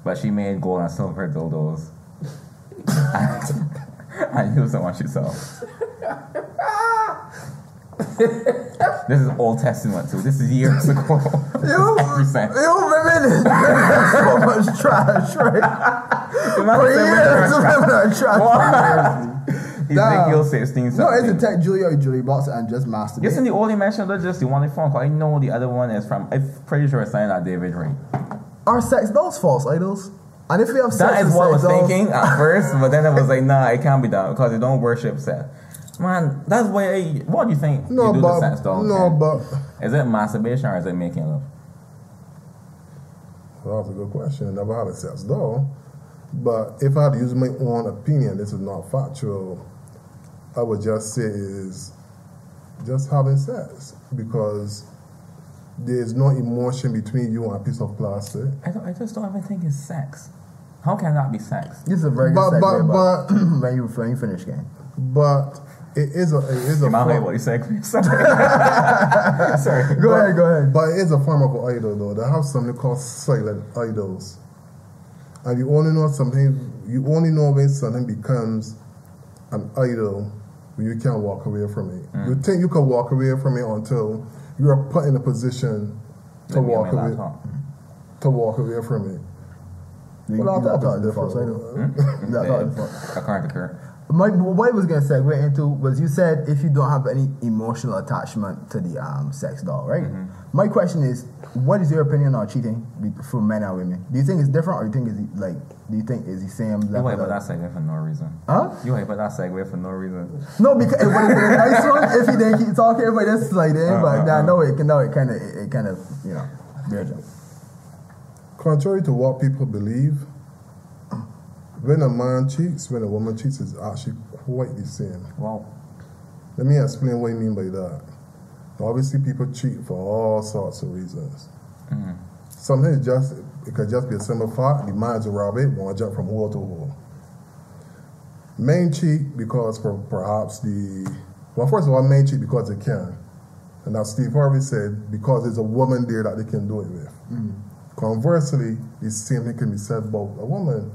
But she made gold and silver dildos [laughs] and, and used them on herself. [laughs] this is Old Testament too. This is years ago. You, Percent. you women [laughs] so much trash, right? For years, women are trash. Ezekiel 16, 17. No, it's a tech Julia or Julie Box and just masturbate. Isn't the only mention of just the one in phone call? I know the other one is from. I'm pretty sure it's signed at David Ray. Are sex dolls false idols? And if we have sex That is what I was dolls- thinking at first, but then I was like, nah, it can't be done because they don't worship sex. Man, that's why. What do you think No, you do but to sex dolls? no, Ken? but is it masturbation or is it making love? well, that's a good question. I never had a sex doll, but if I had to use my own opinion, this is not factual. I would just say is just having sex because there's no emotion between you and a piece of plastic. I, don't, I just don't even think it's sex. How can that be sex? This is a very good But- segue, but- but, [clears throat] when you when you finish game. But it is a it is a Am I form- what you said? [laughs] [laughs] Sorry. Sorry. Go ahead, go ahead. But it is a form of an idol, though. They have something called silent idols, and you only know something. You only know when something becomes an idol when you can't walk away from it. Mm. You think you can walk away from it until you are put in a position to Let me get walk away to walk away from it. You, Well, you I not thought talking it was false different. idol. You not talking false. According to Kurt. My, what I was gonna segue into was you said if you don't have any emotional attachment to the um, sex doll, right? Mm-hmm. My question is, what is your opinion on cheating be- for men and women? Do you think it's different, or do you think it's like, do you think is the same You level? wait for of- that segue for no reason. Huh? You wait for that segue for no reason. No, because it would have been a nice one if he didn't keep talking. Everybody just like, in, Uh, but uh, now uh. no, it can now it kind of it, it kind of you know, weird. Contrary to what people believe, when a man cheats, when a woman cheats, is actually quite the same. Wow. Let me explain what I mean by that. Obviously, people cheat for all sorts of reasons. Mm. Sometimes just it could just be a simple fact: the man's a rabbit, want to jump from hole to hole. Men cheat because per, perhaps the well, first of all, men cheat because they can, and as Steve Harvey said, because there's a woman there that they can do it with. Mm. Conversely, the same thing can be said about a woman.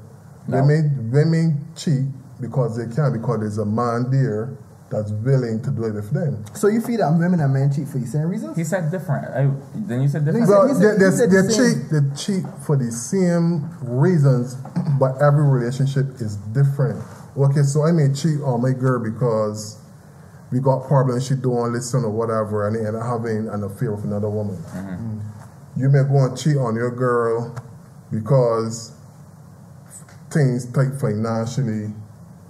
No. Women, women cheat because they can, because there's a man there that's willing to do it with them. So you feel that women and men cheat for the same reasons? he said different. I, then you said different. Well, he they, said- they, he said they the cheat, they cheat for the same reasons, but every relationship is different. Okay, so I may cheat on my girl because we got problems, she don't listen or whatever, and they end up having an affair with another woman. Mm-hmm. You may go and cheat on your girl because things tight financially,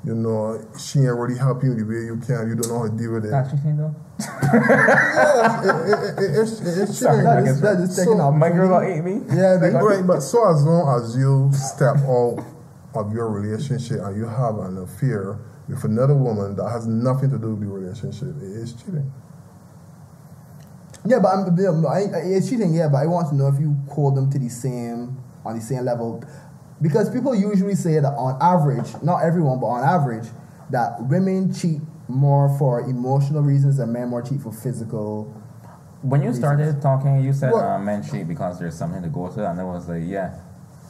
you know, she ain't really helping you the way you can. You don't know how to deal with it. That cheating though? Yeah, it, it, it, it's, it's Sorry, cheating. I That guess is, that is taking So, off. My girl gonna eat me. Yeah, [laughs] they, Right, but so as long as you step out of your relationship and you have an affair with another woman that has nothing to do with the relationship, it is cheating. Yeah, but I'm, yeah, I, I, it's cheating. Yeah, but I want to know if you call them to the same on the same level, because people usually say that on average, not everyone, but on average, that women cheat more for emotional reasons and men more cheat for physical. When you started talking, you said What? uh, men cheat because there's something to go to, and it was like, yeah,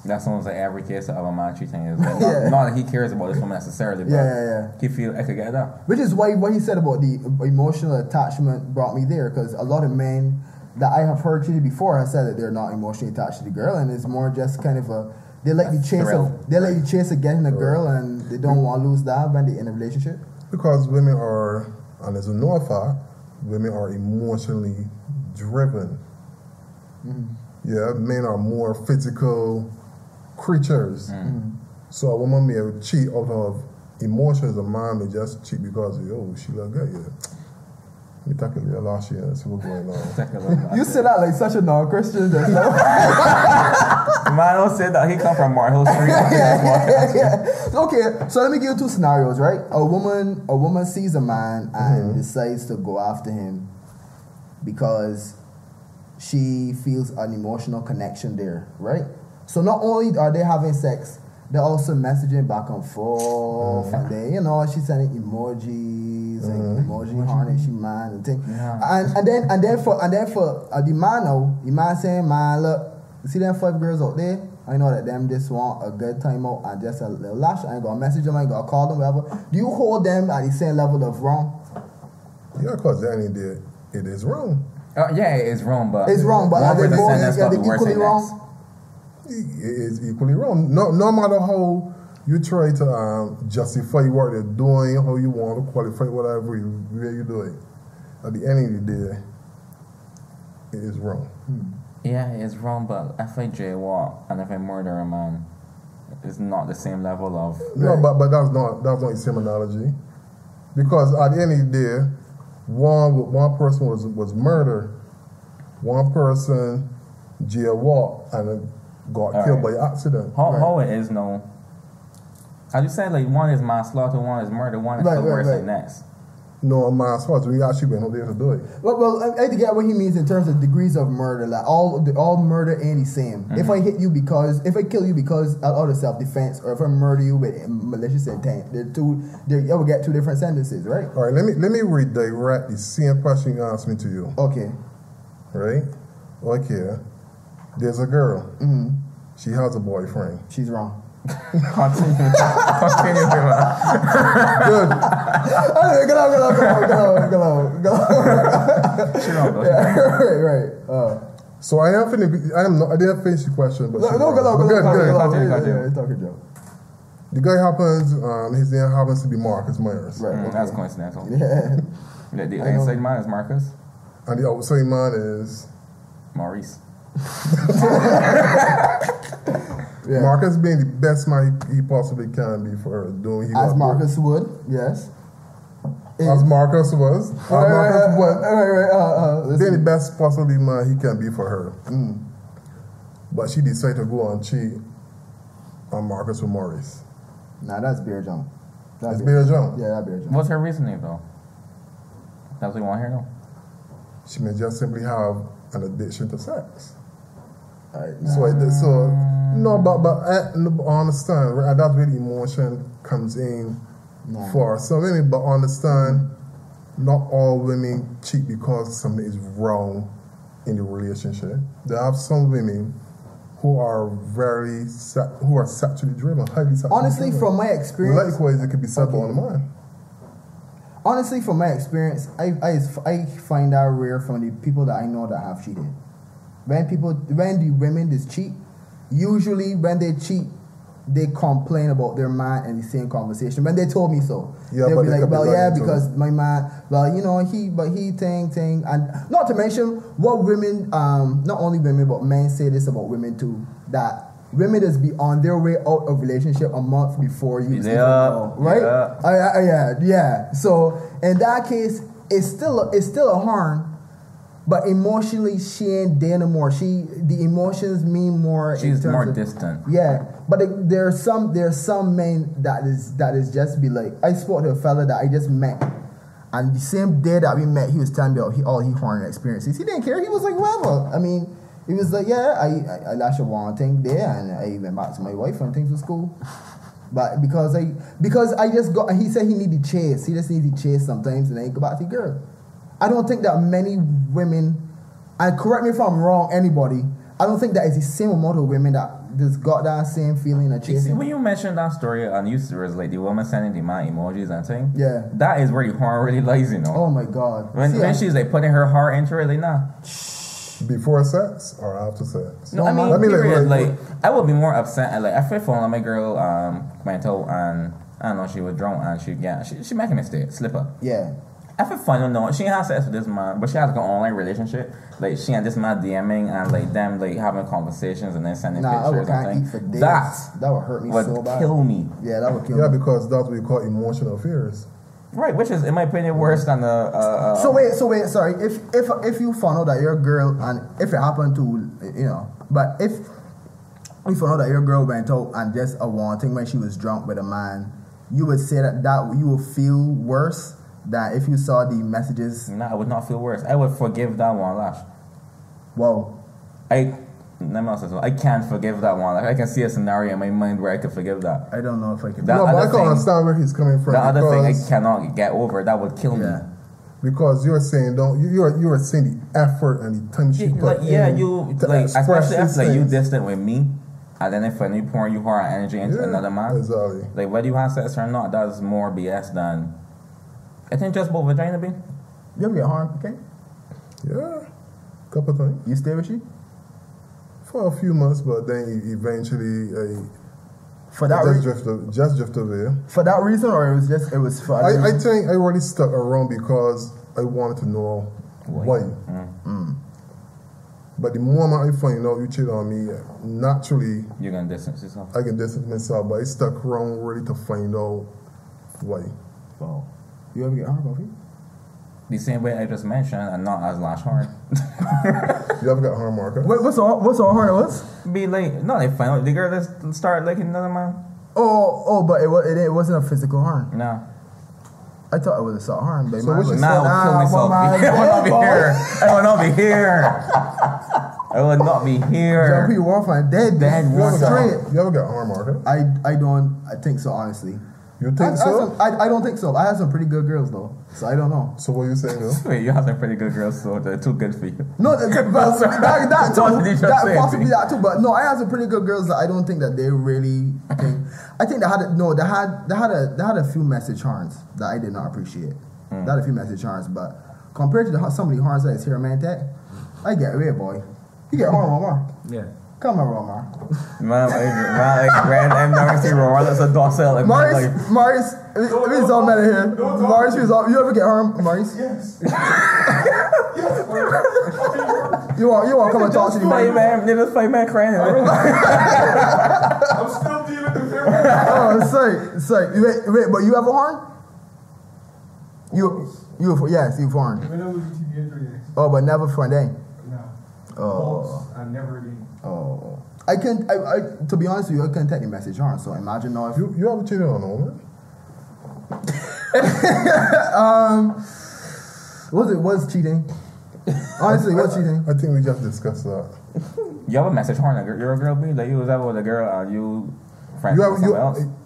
that's almost like every case of a man cheating is like, [laughs] Yeah. not, not that he cares about this woman necessarily, but Yeah, yeah, yeah. he feel I could get that. Which is why what he said about the emotional attachment brought me there, because a lot of men that I have heard cheated before have said that they're not emotionally attached to the girl, and it's more just kind of a they let you chase thrill. of they let you chase getting a girl, and they don't want to lose that when they're in a relationship. Because women are, and as a know fact, women are emotionally driven. Mm-hmm. Yeah, men are more physical creatures. Mm-hmm. So a woman may cheat out of emotions. A man may just cheat because, oh, she look good. Yeah. Let me take a uh, little last year and see what's going on. Take a look. You say that like such a non-Christian. That's no. Man don't that he come from Marhill Street. yeah, yeah. Okay, so let me give you two scenarios, right? A woman, a woman sees a man and mm-hmm. decides to go after him because she feels an emotional connection there, right? So not only are they having sex, they're also messaging back and forth, mm-hmm. and they, you know, she's sending emojis and emoji harness, she man and thing. Yeah. And and then and then for and then for uh, the man now, the man saying, man, look, see them five girls out there. I know that them just want a good time out and just a little lash. I ain't gonna message them, I ain't gonna call them, whatever. Do you hold them at the same level of wrong? Yeah, because then it, is- it is wrong. Uh, yeah, it's wrong, but It's wrong, but are one they person both said that's are they equally wrong? next. It is equally wrong. No, no matter how you try to um, justify what they're doing, how you want to qualify whatever you, way you do it, at the end of the day, it is wrong. Yeah, it's wrong, but if I jaywalk and if I murder a man, it's not the same level of. No, but but that's not that's not the same analogy, because at the end of the day, one one person was was murdered, one person jaywalk and got All killed right. by accident. How, how it is no. As you said, like one is manslaughter, one is murder, one is Right, the right, worst right. like next. No, my thoughts we actually went out there to do it. Well, well, I, I get what he means in terms of degrees of murder. Like all, the, all murder ain't the same. If mm-hmm. I hit you because, if I kill you because out of self defense, or if I murder you with malicious intent, they're two. They're, you will get two different sentences, right? All right, let me let me redirect the same question you asked me to you. Okay. Right? Okay. There's a girl. Mm-hmm. She has a boyfriend. She's wrong. Continue. Continue, man. Good. Hey, go on, go on, go on, go on, go on, go on. She don't go. right, right. Uh, So I am finished. I am not. I didn't finish the question, but no, she's no, go wrong. on, go on, Good, go on, good. go on. Continue, Yeah, continue. yeah, it's talking joke. The guy happens. Um, his name happens to be Marcus Myers, Right. Mm, okay. that's coincidental. Yeah. The, the I know. inside man is Marcus. and the outside man is Maurice. [laughs] [laughs] Yeah. Marcus being the best man he, he possibly can be for her. Doing he As got- Marcus would, yes. as Marcus was, as Right, right, Marcus right, was. right, right, uh, uh, being the best possibly man he can be for her. Mm. But she decided to go and cheat on Marcus with Morris. Nah, that's beer jump. That's Beer, Bear Jones. Yeah, that beer jump. What's her reasoning though? That's what you want to hear though. She may just simply have an addiction to sex. Alright. So, so no, but but I, no, I understand. That's where the emotion comes in Nah. for some women. But understand, not all women cheat because something is wrong in the relationship. There are some women who are very who are sexually driven, highly sexually Honestly, driven. from my experience, likewise, it could be set Okay. on the mind. honestly, from my experience, I, I I find that rare from the people that I know that have cheated. When people, when the women just cheat, usually when they cheat, they complain about their man in the same conversation. When they told me so, Yeah, they'll be like, could be "Well, yeah, lying too. because my man, well, you know, he, but he thing thing," and not to mention what women, um, not only women but men say this about women too. That women just be on their way out of relationship a month before you Yeah, know, right? yeah. I, I, yeah, yeah. So in that case, it's still a, it's still a harm, but emotionally she ain't there no more. She the emotions mean more. She's more of- distant. Yeah, but it, there's some there's some men that is that is just be like I spoke to a fella that I just met, and the same day that we met, he was telling me about he, all he horny experiences. He didn't care. He was like, whatever. I mean, he was like, yeah, I I, I lashed one thing there, and I went back to my wife and things was cool. But because I because I just got he said he needed chase. He just needed chase sometimes, and then he go back to the girl. I don't think that many women, and correct me if I'm wrong, anybody. I don't think that is the same amount of women that just got that same feeling of You see, when you mentioned that story on YouTube, was like the woman sending the man emojis and thing. Yeah. That is where the horn really lies, you know. Oh my god. When, See, when I- she's like putting her heart into it, like nah. Before sex or after sex? No, No, I mean, I mean, like, period. like- Like, I would be more upset. and, Like, I feel for my girl um went out and I don't know she was drunk and she yeah she she make a mistake, slip up. yeah. I feel funny, no, she has sex with this man, but she has like an online relationship. Like she and this man DMing and like them like having conversations and then sending Nah, I would pictures can't and eat for things. days. That that would hurt me would so bad. Would kill me. Yeah, that would kill me. Yeah, me. because that's what we call emotional fears. Right, which is in my opinion worse than the. Uh, uh, So wait, so wait, sorry. If if if you found out that your girl and if it happened to you know, but if you found out that your girl went out and just a wanting when she was drunk with a man, you would say that that you would feel worse than if you saw the messages. Nah, I would not feel worse. I would forgive that one lash. Whoa, I. Let me also say, I can't forgive that one. Like I can see a scenario in my mind where I could forgive that. I don't know if I can. That no, but I can thing- understand where he's coming from The other thing I cannot get over. That would kill me. because you're saying don't you- you're you're saying the effort and the time she Yeah, put like yeah, you to like especially these if like you things. distant with me, and then if when you pour you hard energy into Yeah, another man, exactly. like whether you have sex or not, that's more BS than. I think just both vagina be. you ever get harmed? Okay, Yeah, couple times you stay with she for a few months, but then eventually I for that just re- drifted just drifted away. for that reason, or it was just it was for. I, I think I really stuck around because I wanted to know why. Mm. But the moment I find out you cheat on me, naturally You're gonna distance yourself. I can distance myself. But I stuck around really to find out why. Wow. You ever get harmed, Buffy? The same way I just mentioned, and not as lash hard. [laughs] You ever got harm marker? Wait, what's all what's all hard it was? be like, no, they find out the girl that start liking another man. Oh, oh, but it was it, it wasn't a physical harm. No. I thought it was a soft harm. But So man what was Now like, I would kill "Nah, myself. my I would not be here. I would not be here. [laughs] I would not be Jump here. you off and dead, Dead You ever, straight. got, you ever got harm marker? I I don't I think so honestly. You I, think I, have so? some- I, I don't think so. I had some pretty good girls though, so I don't know. So what you saying though? Wait, [laughs] you have some pretty good girls, so they're too good for you. No, that, that, [laughs] that, that too. did you just That possibly that too. But no, I had some pretty good girls that I don't think that they really think. I think they had a, no, they had they had a they had a few message harms that I did not appreciate. Hmm. They had a few message harms, but compared to the, some of the harms that is here, man, that I get away, boy. You get horn harm, Omar. Yeah. Come on, Omar. Man, I, man, like, Grand M never see Roar, that's a docile. Like, Maurice, like, Maurice, it is all matter here. Maurice, is all, you ever get harmed, Maurice? [laughs] Yes. You want you want to come and talk to me, fight, man? man. They just fight, man, crying. Oh, [laughs] I'm still dealing with them. Oh, sorry, sorry. Wait, wait, but you ever harmed? You, you, yes, you've harmed. When I was TB injury. Oh, but never for a day. No. Oh, Pulse, I never again. oh. I can, I, I, to be honest with you, I can't take the message harm. So imagine now if You you ever cheated on a woman? [laughs] Um, was it was cheating. Honestly, what's cheating? I think we just discussed that. You have a message horn, like, you're a girl, be like, you was ever with a girl, and you friends You with ever someone else? you,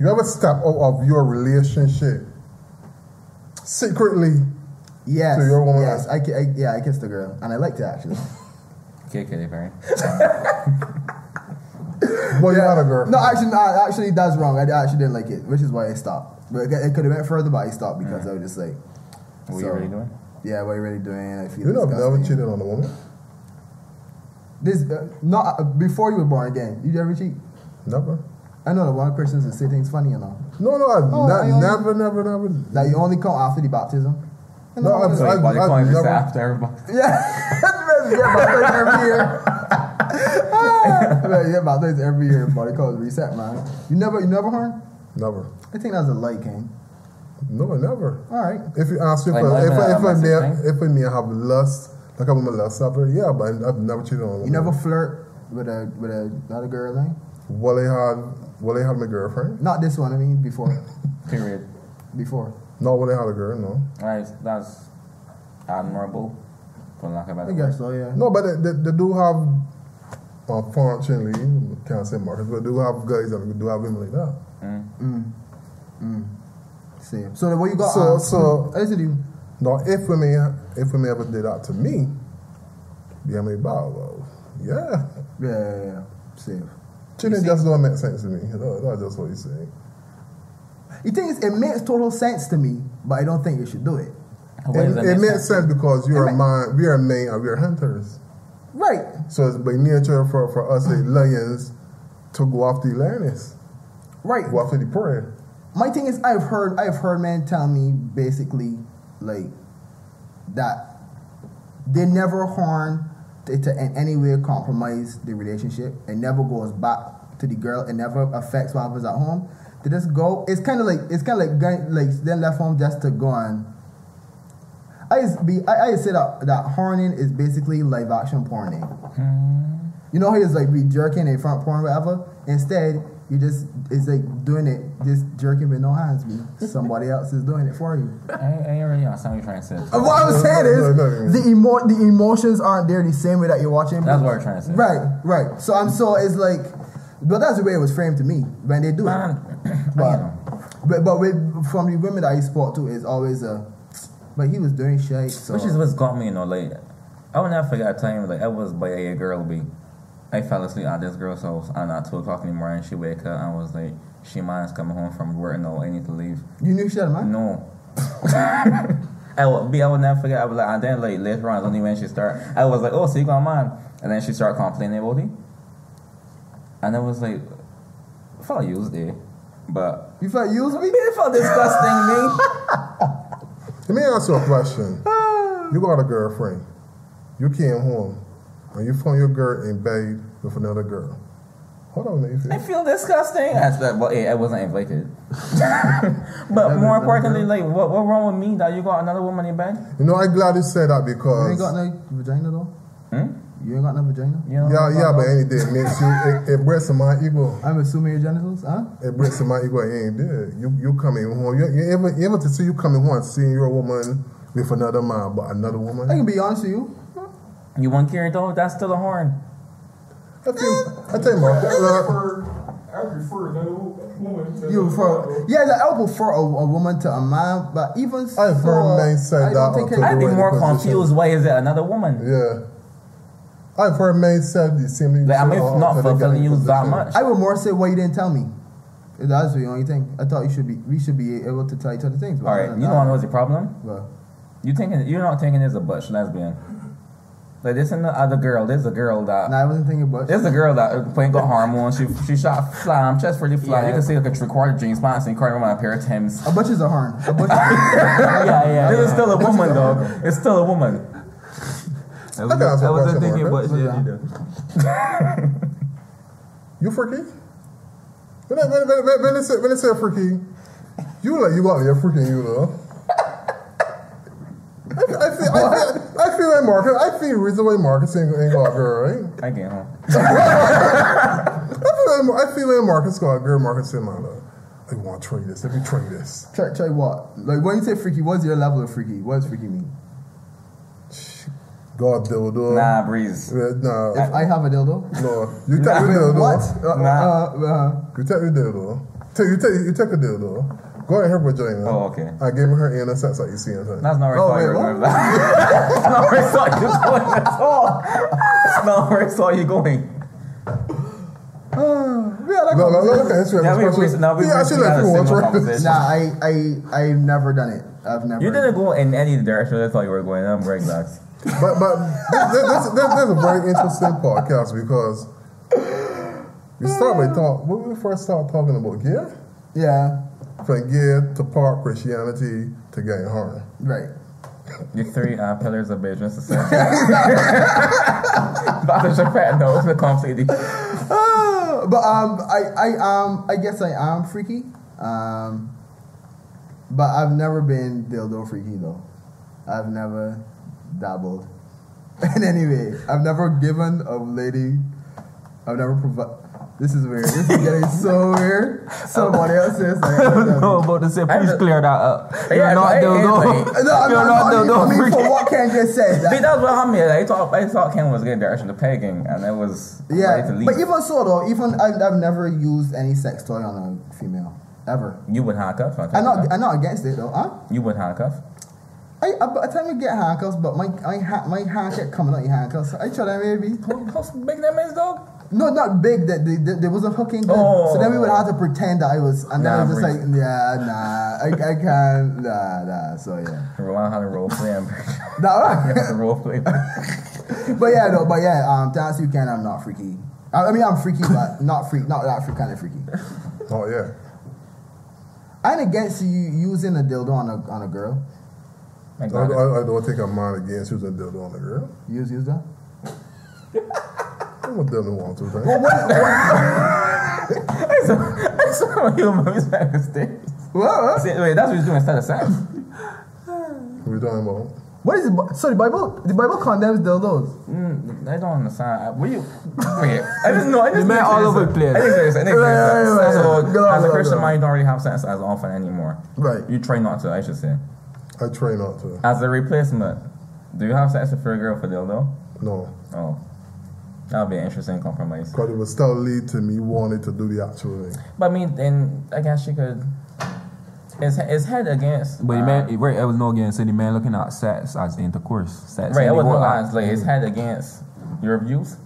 you ever step out of your relationship secretly? Yes, So you're one of yes. I, ki- I, yeah, I kissed a girl, and I liked it actually. Okay, okay, Perry. Well, you're not a girl. No, actually, no, actually, that's wrong. I actually didn't like it, which is why I stopped. But it, it could have went further, but I stopped because I was just like, What So- you really doing? yeah, what are you really doing? I feel You know, I've never cheated on a woman. This uh, not uh, before you were born again. Did you ever cheat? Never. I know the one Christians that say things funny, you know. No, no, I've Oh, ne- I only- never, never, never. That you only come after the baptism. You No, know, I'm So I- you body I've calling this never- after everybody. [laughs] yeah, yeah, baptized every year. yeah, yeah, about this every year, buddy. Call it reset, man. You never, you never horn? Never. I think that's a light king. No, never. All right. If you ask me Like, if, not if, even a if, if, massive may, if I may have lust, like I'm a lust after, yeah, but I've never cheated on a woman. You never flirt with a with a other girl, thing? Well, I had, well, I had my girlfriend. Not this one. I mean, before, [laughs] Period. before. Not when I had a girl, no. Right, that's admirable, for lack of a I better guess word. so. Yeah. No, but they, they, they do have, unfortunately, can't say Marcus, but they do have guys that do have women like that. Mm. Mm. See. So what you got? So- uh, so- I listen to you. Now, if women, if women ever did that to me, yeah, me bow, well, yeah. Yeah, yeah, yeah. See. Cheating just don't make sense to me. That's just what he's saying. Thing is, it makes total sense to me, but I don't think you should do it. It, it makes sense because you're a man, we are men and we are hunters. Right. So it's by nature for, for us, the [laughs] lions, to go after the lioness, Right. go after the prey. My thing is, I've heard, I've heard men tell me basically like that they never horn to, to in any way compromise the relationship. It never goes back to the girl. It never affects what happens at home. They just go. It's kind of like it's kind of like going- like then left home just to go on. I just be I, I just say that that horning is basically live action porning. You know how it's like be jerking in front porn whatever. Instead, you just it's like doing it just jerking with no hands. Be somebody [laughs] else is doing it for you. I, I ain't really understand what you're trying to say. Uh, What I'm saying No, is no, no, no. the emo the emotions aren't there the same way that you're watching. That's what you're trying to say. Right, right. So I'm so it's like, but that's the way it was framed to me when they do it. Man, [clears throat] But, but but with, from the women that I sport to is always a, but he was doing shit. So Which is what's got me, you know, like, I will never forget a time, like, I was by a girl be. I fell asleep at this girl's house and at 2 o'clock in the morning she wake up and was like, she man's coming home from work now, I need to leave. you knew shit, man. No. [laughs] I would be, I would never forget, I was like, and then like later on, only when she start, I was like, oh, so you got man. And then she started complaining about it. And I was like, I felt used it. But You felt used me. it felt disgusting, me. Let me ask you a question. [sighs] You got a girlfriend. You came home and you found your girl in bed with another girl. Hold on, man. I feel disgusting. That's that, but hey, I wasn't invited. [laughs] but more importantly, like, what what wrong with me that you got another woman in bed? You know, I'm glad you said that because. You ain't got no vagina though. Hmm? You ain't got no vagina. You know, yeah, yeah, but any day it makes you it, it breaks my ego. I'm assuming your genitals, huh? It breaks my ego. You ain't there. You you coming home. You, you ever you ever to see you coming home seeing your woman with another man, but another woman. I can be honest with you. you want carry though? That's still a horn. I feel. I tell you, I Uh, prefer, I prefer no woman to You no prefer, yeah, like, I would prefer a, a woman to a man, but even so, I've heard men say I don't that think until it- I'd be more the position. confused. Why is it another woman? yeah. I've heard men said the same thing. Like, am I uh, not until they get fulfilling in you that much? I would more say why you didn't tell me. That's the only thing. I thought you should be. We should be able to tell each other things. but All other right, than you know that- what was your problem? Well, You thinking you're not thinking there's a butch lesbian. Like this and the other girl. There's a girl that. nah, I wasn't thinking about. There's a girl that playing got hormones. She she shot flam, chest really flat. Yeah. You can see like a three quarter jeans pants and carrying around a pair of Tims. A butch is a horn. A butch. [laughs] yeah, yeah. This is still a Which woman, a though. It's still a woman. I I can ask you a wasn't thinking about What's shit either. You freaky? When I, when, when, when, when, they say, when they say freaky, you like you got your freaking you though. I, feel- I feel, I feel, I feel like Marcus. I feel the reason why Marcus ain't, ain't got a girl, right? I get home. I feel like I feel like Marcus got a girl. Marcus said, "Man, look, I want to try this. Let me try this." try, try what? Like when you say freaky, what's your level of freaky? What does freaky mean? God dildo. Nah, breeze. Uh, nah. If I have a dildo. no. You take Wait, a dildo. what? Uh, Nah. uh, uh, You take a dildo. Take you take you take a dildo. Go in her vagina. Oh, okay. I gave her anal sex like you see inside. That's not where I thought you wait, were going. [laughs] That's not where I thought you were going at all. That's not where I saw you going. yeah, that No, no, no, conversation. okay, that's. Now we That's now we yeah, actually, recently like had a you want similar to try this. conversation. Nah, I, I, I've never done it. I've never. You didn't go in any direction I thought you were going. I'm very glad. But but this, this, this, this a very interesting podcast because we start by talk when we first start talking about gear, Yeah, from gear to part Christianity to getting harm. right. The three uh, pillars of business society. [laughs] Dr. Chapet knows the completely. Ah, but um, I, I um, I guess I am freaky. Um, but I've never been dildo freaky though. I've never dabbled [laughs] in any way. I've never given a lady. I've never provided. This is weird. This is getting so [laughs] weird. Somebody oh. else says. Like, I was [laughs] about to say, please clear that up. You're Yeah, not dildo. it's No, I'm You're not, not dildo I mean, for what Ken just said. That, that was what happened. Like, I thought, I thought Ken was getting direction to pegging, and it was yeah, but even so though, even I've, I've never used any sex toy on a female ever. you would handcuff. I'm not. I'm not against it though. Huh? You would handcuff. I, I by the time you get handcuffs, but my my ha- my hand kept coming out your handcuffs. I tried that maybe. How big that man's dog? No, not big. That they, they, there wasn't hooking. Good. Oh. So then we would have to pretend that I was, and then Nah, I was just like, yeah, nah, I, I can't, nah, nah. So yeah, Rowan had a role play. and- nah, [laughs] the role play. [laughs] but yeah, no, but yeah. Um, to answer you, can I'm not freaky. I, I mean, I'm freaky, but [laughs] not freak, not that freak kind of freaky. Oh yeah. I ain't against you using a dildo on a on a girl. My I, God. I, I don't think I'm mad against using dildo on a girl. Use use that. I'm a dildo want to. Right? I saw, I saw him on his back of stairs. What? what? See, Wait, that's what he's doing instead of sex. What we talking about? What is it? Bi- So the Bible, the Bible condemns dildos. Mm, I don't understand. I- Were you? Wait, I just know. I just You meant all over the place. I think there's. I think there's. right, right, so, right. Go as a Christian go on. man, you don't really have sex as often anymore. Right. You try not to. I should say. I try not to. As a replacement, do you have sex with your girl for dildo? No. Oh, that would be an interesting compromise. But it would still lead to me wanting to do the actual thing. But I mean, then I guess she could. It's, it's head against. But the uh, man, right, I was no against the man looking at sex as intercourse. Sex Right, I was no out. Like his head against your views.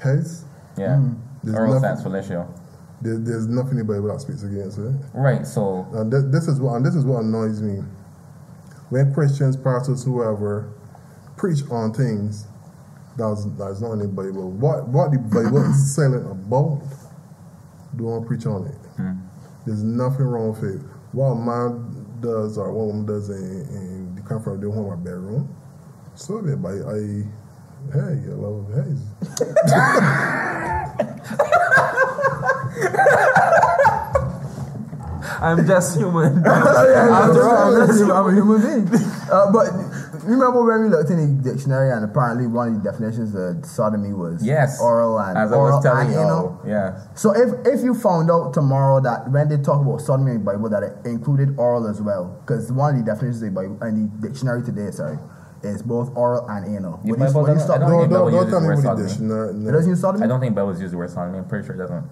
Heads, Yeah, There's oral nothing- sex fellatio. there, there's nothing in the that speaks against it. Right. So And th- this is what and this is what annoys me. When Christians, pastors, whoever preach on things that's that's not in the Bible, what what the Bible is silent about, don't preach on it. Hmm. There's nothing wrong with it. What a man does or what a woman does in, in the comfort of their home or bedroom, so it. But I, hey, I love hey. [laughs] I'm just human. After [laughs] all, I'm, just- I'm a human being. [laughs] Uh, but remember when we looked in the dictionary and apparently one of the definitions of sodomy was yes, oral and as I oral was telling and you. anal. Yeah. So if if you found out tomorrow that when they talk about sodomy in the Bible that it included oral as well, because one of the definitions in the Bible in the dictionary today, sorry, is both oral and anal. You, would you doesn't- I stop don't Don't think it? Bible don't, don't tell me what the dictionary. It doesn't use sodomy. I don't think Bibles use the word sodomy. I'm pretty sure it doesn't.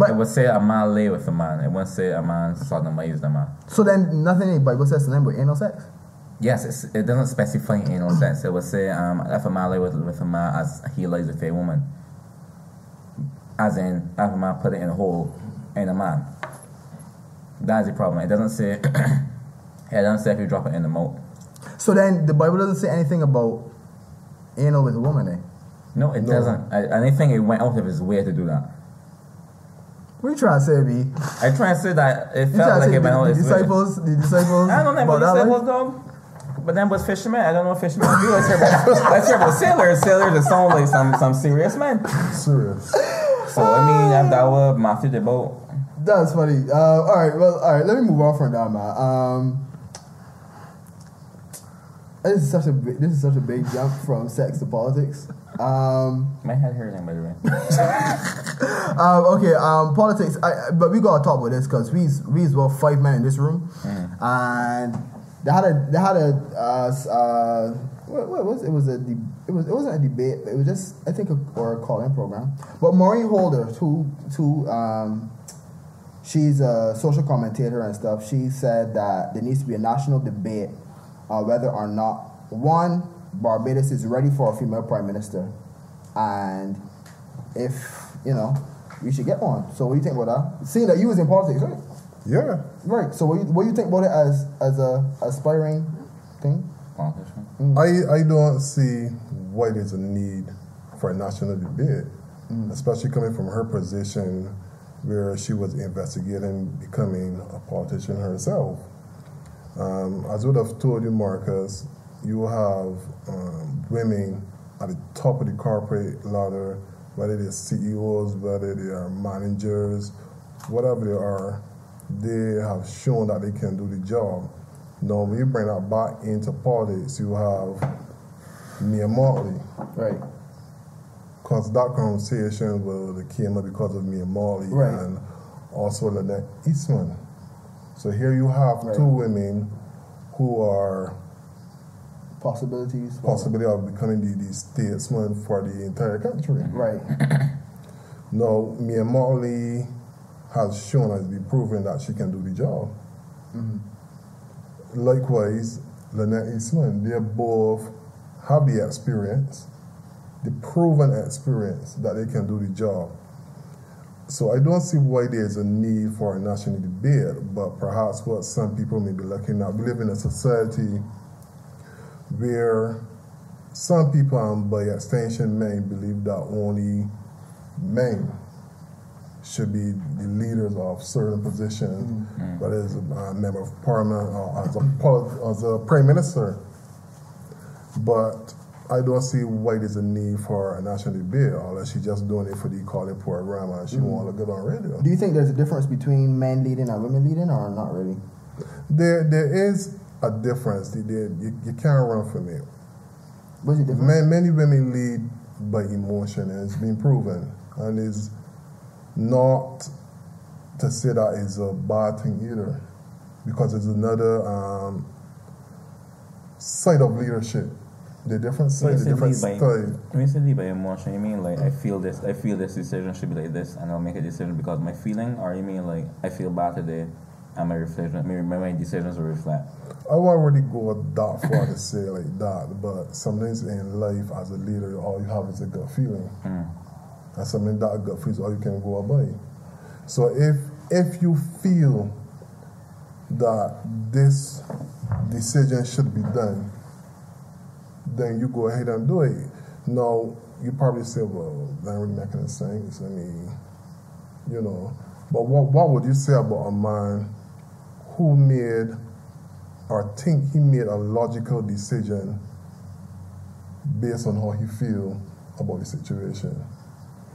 But It would say a man lay with a man. It wouldn't say a man sodomized a man. so then nothing in the Bible says to them but anal sex. Yes, it's, it doesn't specify anal sex. It would say um, if a man lay with, with a man as he lays with a woman. As in, if a man put it in a hole in a man. That's the problem. It doesn't say. [clears throat] it doesn't say if you drop it in the moat. So then the Bible doesn't say anything about anal with a woman. Eh? No, it No. doesn't. I, I think it went out of his way to do that. What you trying to say, B? I try to say that it felt like it went out the, disciples, the disciples? I don't know about disciples though. But then was fishermen. I don't know what fishermen do. Let's hear about, let's hear about sailors. Sailors that sound like some, some serious men. Serious. So I mean, if that was Matthew the boat. That's funny. Uh, all right, well, all right. Let me move on from that, man. Um, this is such a big, this is such a big jump from sex to politics. Um, My head hurting by the way. um, okay, um, politics. I, but we gotta talk about this because we we as well five men in this room, and they had a they had a uh, uh, what, what was it was a de- it was it wasn't a debate. It was just I think a, or a call in program. But Maureen Holder, who who um, she's a social commentator and stuff. She said that there needs to be a national debate on whether or not one Barbados is ready for a female prime minister, and if you know we should get one. So what do you think about that? Seeing that you was in politics, right? Yeah. Right. So what you, what do you think about it as as a aspiring thing? Politician. Mm. I, I don't see why there's a need for a national debate, mm. especially coming from her position where she was investigating becoming a politician herself. Um, as I would have told you, Marcus, you have um, women at the top of the corporate ladder, whether they're CEOs, whether they are managers, whatever they are, they have shown that they can do the job. Now, when you bring that back into politics, you have Mia Mottley. Right. Because that conversation will came up because of Mia Mottley Right. and also Lynette Eastmond. So here you have Right. two women who are Possibilities. possibility of becoming the, the statesman for the entire country. Right. [clears throat] Now, Mia Mottley has shown has been proven that she can do the job. Mm-hmm. Likewise, Lynette Eastmond, they both have the experience, the proven experience that they can do the job. So I don't see why there's a need for a national debate, but perhaps what some people may be looking at. We live in a society where some people, and by extension men, believe that only men should be the leaders of certain positions, mm-hmm. whether as a member of parliament or as a, as a prime minister. But I don't see why there's a need for a national debate unless she's just doing it for the calling program and she want to look good on radio. Do you think there's a difference between men leading and women leading, or not really? There, there is a difference. There, you, you can't run from it. What's the difference? Man, many women lead by emotion, and it's been proven. And it's not to say that it's a bad thing either, because it's another um, side of leadership. The different side, the different by, style. when you say lead by emotion, you mean like I feel this, I feel this decision should be like this, and I'll make a decision because my feeling, or you mean like I feel bad today, and my reflection, my, my, my decisions will reflect. I won't really go that far to say like that, but sometimes in life, as a leader, all you have is a gut feeling, hmm. and something that gut feels all you can go by. So if if you feel that this decision should be done, then you go ahead and do it. Now you probably say, "Well, that really making any sense." I mean, you know, but what what would you say about a man who made or think he made a logical decision based on how he feel about the situation.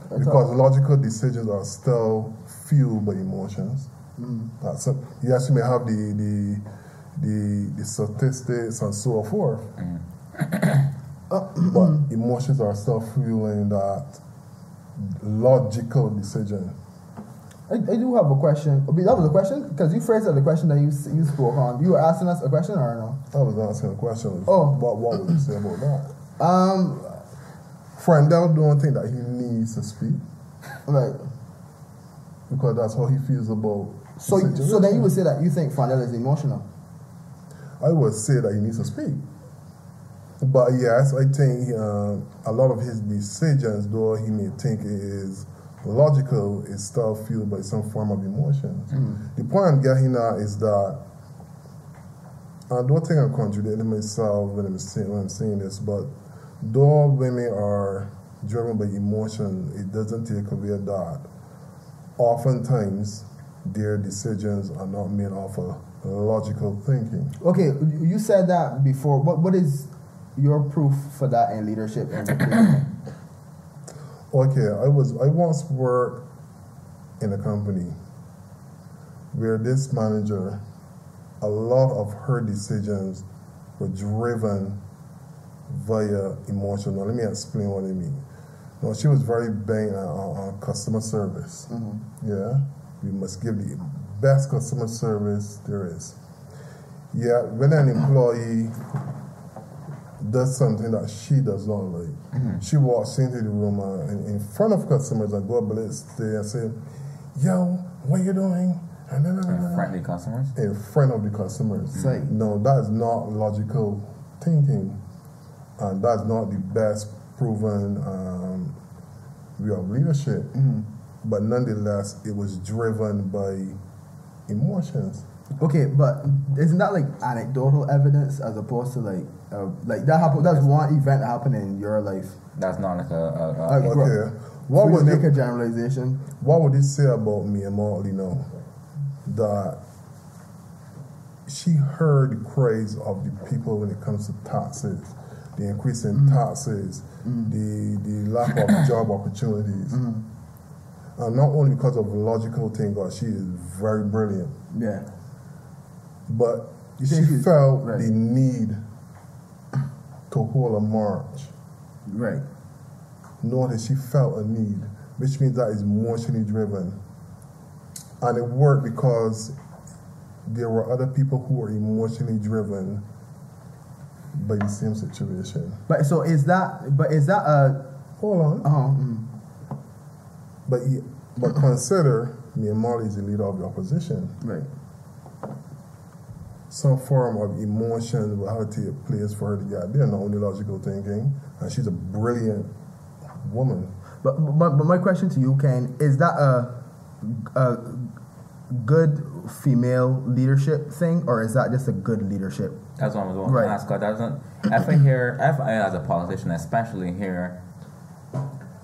Because logical decisions are still fueled by emotions. Mm. That's it. Yes, you may have the the the, the statistics and so forth, mm. [coughs] but emotions are still fueling that logical decision. I, I do have a question. That was a question because you phrased the question that you you spoke on. You were asking us a question or no? I was asking a question. Oh. what what would you say about that? [coughs] Um, Freundel don't think that he needs to speak like because that's how he feels about. so. So then you would say that you think Freundel is emotional. I would say that he needs to speak. But yes, I think uh, a lot of his decisions, though he may think is logical, is still fueled by some form of emotions. The point I'm getting at is that I don't think I'm contradicting myself when I'm saying, when I'm saying this, but though women are driven by emotion, it doesn't take away that oftentimes their decisions are not made off of logical thinking. Okay, you said that before. What what is your proof for that in leadership? And recruitment? [coughs] Okay, I was I once worked in a company where this manager, a lot of her decisions were driven via emotion. Now, let me explain what I mean. No, she was very big on, on, on customer service. Mm-hmm. Yeah, we must give the best customer service there is. Yeah, when an employee does something that she does not like, she walks into the room uh, in, in front of customers and go blitz there and say, "Yo, what you doing?" And then, Friendly customers. in front of the customers. Say. No, that is not logical thinking, and that's not the best proven um, way of leadership. But nonetheless, it was driven by emotions. Okay, but isn't that like anecdotal evidence as opposed to like uh, like that happened? That's one event that happened in your life. That's not like a. a, a Like, bro, Okay, what would make you, a generalization? what would you say about Mia Mottley now? That she heard the cries of the people when it comes to taxes, the increase in taxes, the the lack of [coughs] job opportunities. And not only because of the logical thing, God, she is very brilliant, Yeah. But You she felt right. the need to hold a march. Right. Notice she felt a need, which means that is emotionally driven. And it worked because there were other people who were emotionally driven by the same situation. But so is that? But is that a? Hold on. Oh, mm, But but consider Mia Mottley is the leader of the opposition. right. Some form of emotion will have to take place for her to get there, not only logical thinking. And she's a brilliant woman. But, but but my question to you, Ken, is that a a good female leadership thing, or is that just a good leadership? That's what I was going Right. to ask. 'cause doesn't if I hear, if I as a politician, especially hear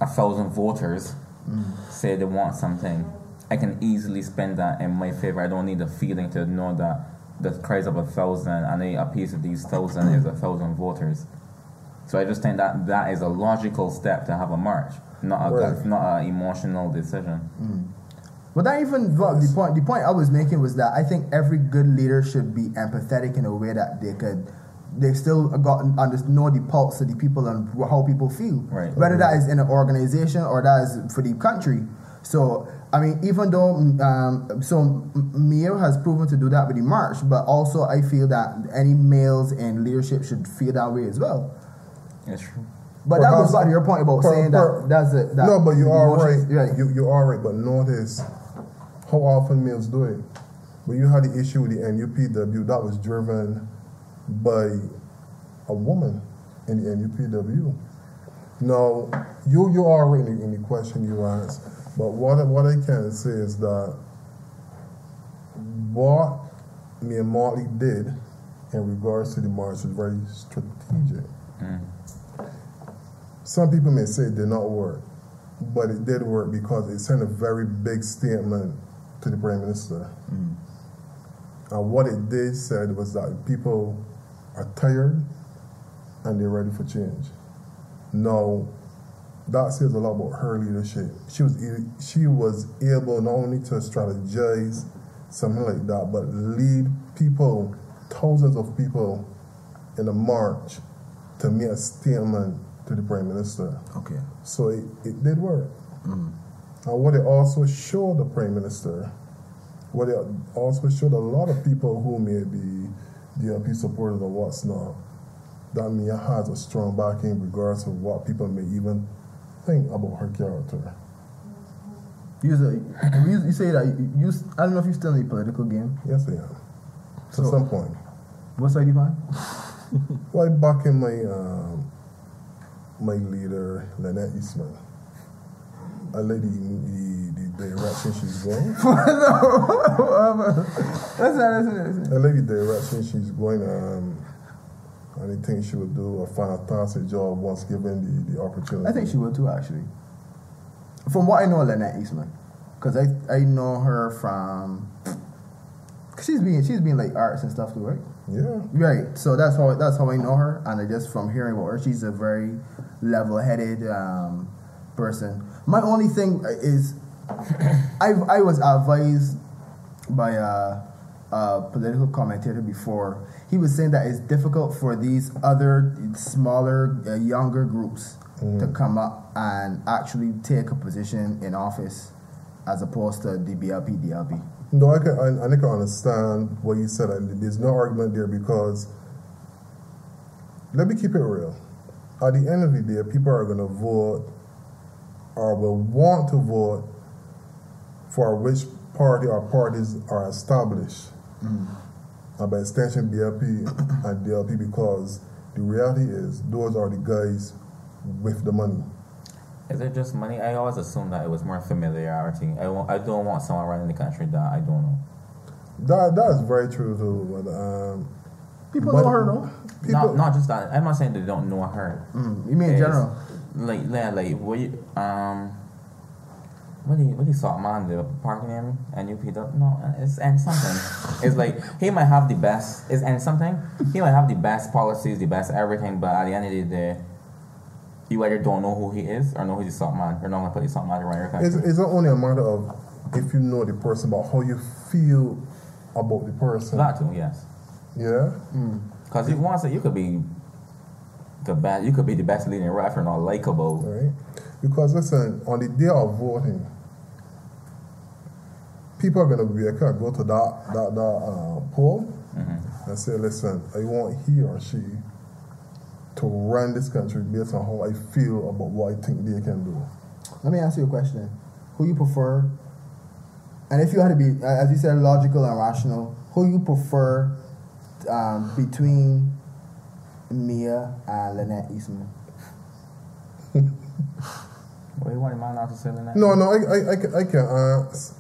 a thousand voters mm. say they want something, I can easily spend that in my favor. I don't need a feeling to know that the cries of a thousand and a, a piece of these thousand is a thousand voters. So I just think that that is a logical step to have a march, not a Right. not an emotional decision. Mm. But that even well, the point the point I was making was that I think every good leader should be empathetic in a way that they could they still got under, know the pulse of the people and how people feel. Right. Whether that is in an organization or that is for the country. So I mean, even though mm, um, so mm, mm, Mia has proven to do that with the march, but also I feel that any males in leadership should feel that way as well. That's true. But that goes Perhaps- back to your point about per- saying per- that that's it. That no, but you are emotions- right. You, you are right. But notice how often males do it. When you had the issue with the NUPW, that was driven by a woman in the NUPW. Now, you you are right in the, in the question you asked, but what I- what I can say is that what Mia Mottley did in regards to the march was very strategic. Mm. Some people may say it did not work, but it did work because it sent a very big statement to the prime minister. Mm. And what it did said was that people are tired and they're ready for change. Now, that says a lot about her leadership. She was she was able not only to strategize something like that, but lead people, thousands of people, in a march to make a statement to the prime minister. Okay. So it, it did work. Mm-hmm. And what it also showed the prime minister, what it also showed a lot of people who may be DLP supporters or what's not, that Mia has a strong backing in regards of what people may even think about her character. You, say- you, you say that you, you. I don't know if you're still in the political game. Yes, I am. To So- some point. What side you on? [laughs] Well, I back in my um, my leader, Lynette Eastmond. I like the, the, the direction she's going. That's not. That's not. That's not. I like the [laughs] direction she's going. Um, think she will do a fantastic job once given the, the opportunity. I think she will too, actually. From what I know, of Lynette Eastmond, because I I know her from. Cause she's been she's been like arts and stuff too, right? Yeah. Right. So that's how that's how I know her, and I just from hearing about her, she's a very level-headed um, person. My only thing is, [coughs] I I was advised by a, a political commentator before. He was saying that it's difficult for these other smaller, uh, younger groups to come up and actually take a position in office, as opposed to the BLP DLP. No, I can, I, I can understand what you said. and There's no argument there because, let me keep it real. At the end of the day, people are going to vote or will want to vote for which party or parties are established. And by extension, BLP and DLP because the reality is those are the guys with the money. Is it just money? I always assumed that it was more familiarity. I, want, I don't want someone running the country that I don't know. That, that is very true too. But, um, People but know her, though. People, Not, not just that. I'm not saying they don't know her. Mm, you mean in general? Like, yeah, like, what you, um, what do you what do you salt man do? Parking him and you picked up no it's and something. it's like he might have the best it's and something he might have the best policies, the best everything, but at the end of the day, you either don't know who he is or know he's a salt man. You're not gonna put the salt man around your country. It's, it's not only a matter of if you know the person, but how you feel about the person. that too, yes. Yeah. Mm. Because you want to, you could be the best. You could be the best leading ref or not likable. Right. Because listen, on the day of voting, people are gonna be okay, go to that that that uh, poll and say, listen, I want he or she to run this country based on how I feel about what I think they can do. Let me ask you a question. Who you prefer? And if you had to be, uh, as you said, logical and rational, who you prefer um, between Mia and Lynette Eastmond? [laughs] What you want man not to say in that? No, no, I, I, I, can, I can answer.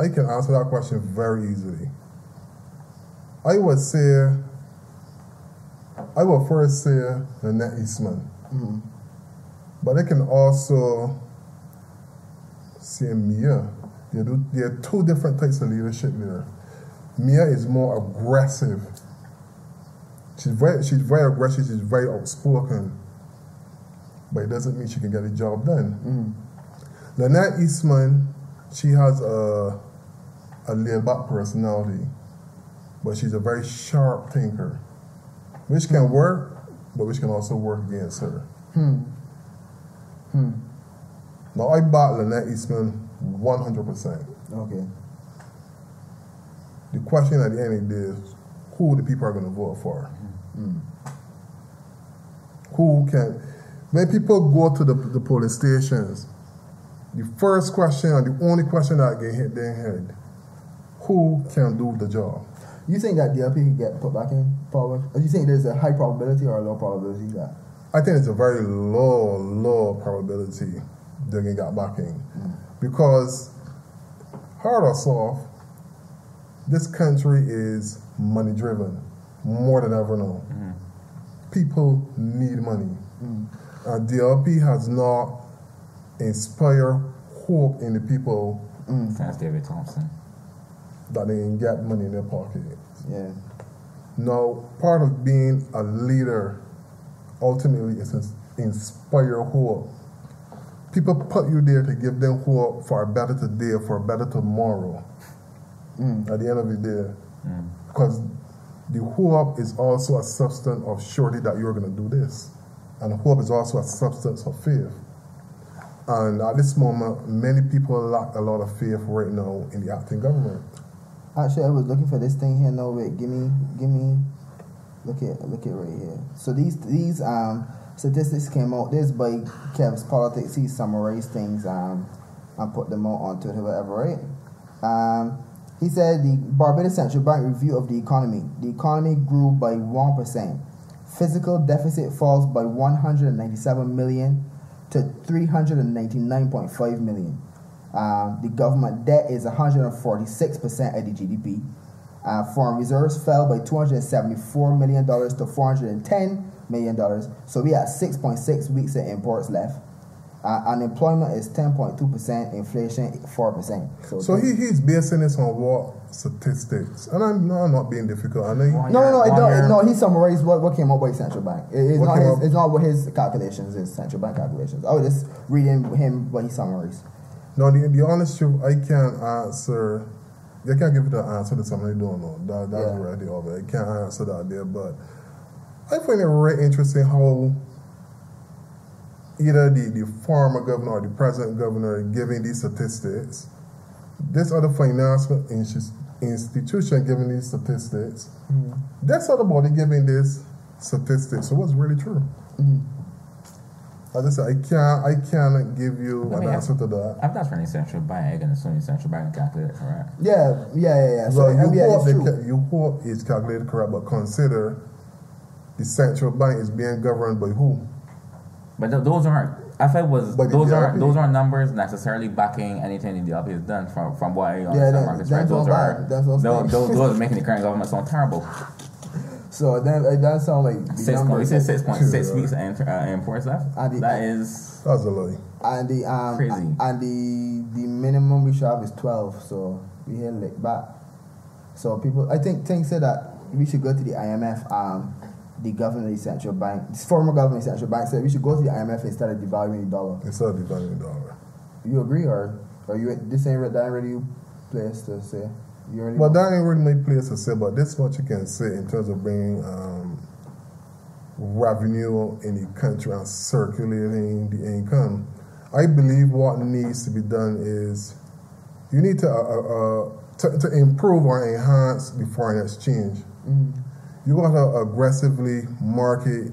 I can answer that question very easily. I would say, I would first say Lynette Eastmond, mm-hmm. but I can also say Mia. There are two different types of leadership there. Mia is more aggressive. She's very, she's very aggressive. She's very outspoken, but it doesn't mean she can get the job done. Mm-hmm. Lynette Eastmond, she has a, a laid back personality, but she's a very sharp thinker, which can work, but which can also work against her. Hmm. Hmm. Now, I back Lynette Eastmond 100%. Okay. The question at the end of the day is who the people are going to vote for. Who can. When people go to the, the polling stations, the first question and the only question that get hit their head who can do the job? You think that DLP can get put back in power? Or you think there's a high probability or a low probability that? I think it's a very low, low probability they're going get back in. Mm. Because, hard or soft, this country is money driven more than ever now. Mm. People need money. Mm. Uh, and DLP has not inspired hope in the people That's David Thompson. That they can get money in their pocket. Yeah. Now, part of being a leader ultimately is to inspire hope. People put you there to give them hope for a better today, for a better tomorrow. Mm. At the end of the day, mm. because the hope is also a substance of surety that you're going to do this, and hope is also a substance of faith. And at this moment, many people lack a lot of faith right now in the acting government. Actually, I was looking for this thing here. No, wait, give me, give me. Look at, look at right here. So these these um statistics came out. This by Kev's Politics. He summarized things um and put them out on Twitter, whatever, right? Um, he said the Barbados Central Bank review of the economy. The economy grew by one percent. Fiscal deficit falls by 197 million to 399.5 million. Um, the government debt is 146% of the GDP. Uh, foreign reserves fell by $274 million to $410 million. So we have 6.6 weeks of imports left. Uh, unemployment is 10.2%, inflation 4%. So, So he, he's basing this on what statistics? And I'm, no, I'm not being difficult. I know you- no, no, no, it don't, no. He summarized what, what came up by central bank. It- it's, not his, up- it's not what his calculations is. Central bank calculations. I was just reading him what he summarized. No, the, the honest truth, I can't answer. I can't give you the answer to something I don't know. That, that's Yeah. reality of. I can't answer that there, but I find it very interesting how either the, the former governor or the present governor giving these statistics. This other financial insti- institution giving these statistics. Mm-hmm. This other body giving this statistics. So what's really true? Mm-hmm. As I said, I can't I cannot give you Let an me answer to that. If that's from the central bank, I'm gonna assume the central bank calculated correct. Yeah, yeah, yeah, yeah. So Well, you, yeah, hope it's ca- you hope it's calculated correct, but consider the central bank is being governed by who? But th- those aren't. I it was, But those aren't those aren't numbers necessarily backing anything in the DLP has done. From from what I Yeah, understand, that- Marcus, that's right? Those are bad. That's those, those, those are making the current government sound terrible. So then it does sound like the Six point, said six point six weeks and inter, uh, imports left. I did- That is That's a lie. And the um Crazy. and the the minimum we should have is twelve, so we here like back. So people I think think said that we should go to the IMF, um the governor of the central bank this former governor of the central bank said we should go to the IMF instead of devaluing the dollar. Instead of devaluing the dollar. You agree or or you this ain't re- that ain't really you place to say? But that ain't really my place to say, but this much you can say in terms of bringing um, revenue in the country and circulating the income. I believe what needs to be done is you need to, uh, uh, uh, to, to improve or enhance the foreign exchange. You got to aggressively market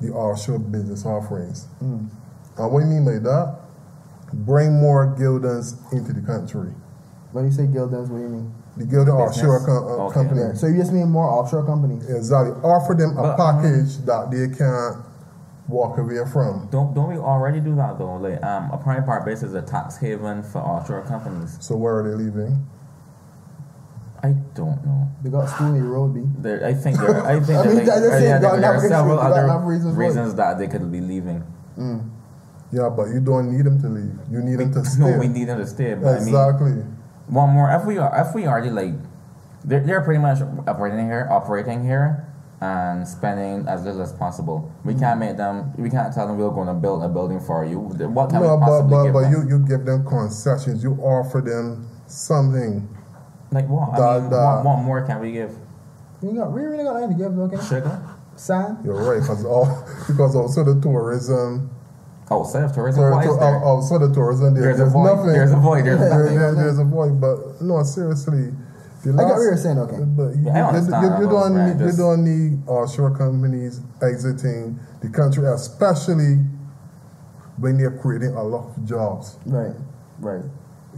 the offshore business offerings. And what do you mean by that? Bring more Gildans into the country. when you say Gildans, what do you mean? The Gildan Business. offshore com- uh, Okay. company. Yeah, so you just mean more offshore companies. Exactly. Offer them a But, um, package that they can't walk away from. Don't don't we already do that though? Like um, a prime part base is a tax haven for offshore companies. So where are they leaving? I don't know. They got school in the road, B. There, I think there. I think [laughs] I there, mean, like, I just uh, said yeah, there, there are several other reasons reasons, that they could be leaving. Yeah, but you don't need them to leave. You need them to stay. No, we need them to stay. But I mean, exactly. One more. If we are, if we already like, they're, they're pretty much operating here, operating here, and spending as little as possible. We mm. can't make them. We can't tell them we're going to build a building for you. What can no, we but possibly but, give but them? you, you give them concessions. You offer them something. like what? I mean, da. what, what more can we give? We got we really got nothing to give, okay? Sugar. Sand. You're right, because all [laughs] because also the tourism. Oh, self tourism. Tour, Why is tour, there? oh, oh also the tourism. There, There's a void. nothing. There's a void. There's There- nothing. there- there's a void, but no, seriously. The I get what you're saying, okay. But you, Yeah, I you- understand you, you don't need, uh, you don't need offshore companies exiting the country, especially when they're creating a lot of jobs. Right, right.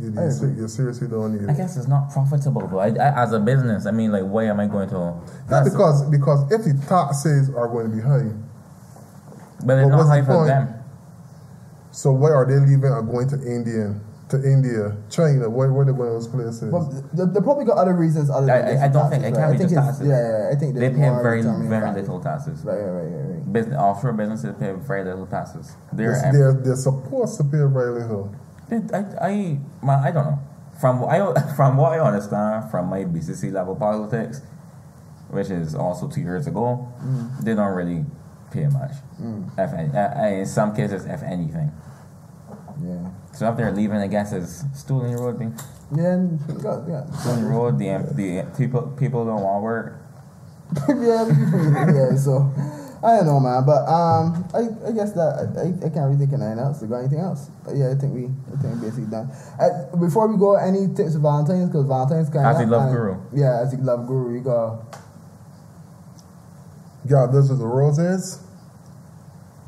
You, I you, you seriously don't need I guess it's not profitable though. I, I, as a business, I mean, like, why am I going to? Not because because if the taxes are going to be high, but it's but not what's the high for point? them. So why are they leaving and going to India, to India, China? Where where they going to those places? But the, the probably got other reasons other I- than I- just I don't taxes, think- it can't be I just taxes. Yeah, yeah, I think They pay very very factors. little taxes. Right, right, right, right, right. Business, offshore businesses pay very little taxes. They're, They're, they're, they're supposed to pay very little. I, I, man, I don't know. From what I [laughs] from what I understand from my BCC level politics, which is also two years ago, Mm. they don't really pay much. If any, uh, uh, in some cases, if anything. Yeah. So if they're leaving, I guess it's Stooling Road. Thing. Yeah, and you got, yeah. Stooling Road. The the people people don't want work. [laughs] yeah, yeah, so I don't know, man, but um, I, I guess that I, I can't really think of anything else. You got anything else? But yeah, I think we I think we're basically done. Uh, before we go, any tips for Valentine's? Because Valentine's kind of As the love guru. Yeah, as the love guru, you go. Got this is the roses.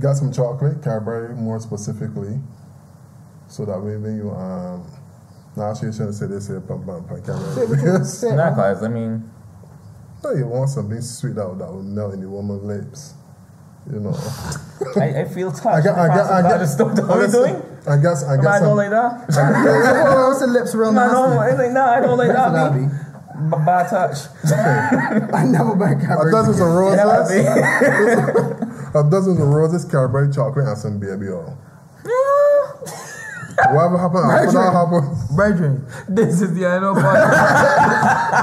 Got some chocolate, Cadbury more specifically. So that way when you um now she shouldn't say this here Say Cadbury. what you Because say, Not man. cause I mean, no, you want something sweet that, that will melt in the woman's lips. You know. I, I feel [laughs] touched. I got I got I got just stopped. What are we doing? I guess I Am [laughs] I don't like that? What's the lips real No, nasty? no, I like, no, I don't like that. what B. I. B- Bad touch. [laughs] I never buy a dozen of roses, a dozen of roses, Cadbury chocolate, and some baby oil. Whatever happened after that happened. Brethren, This is the I know podcast.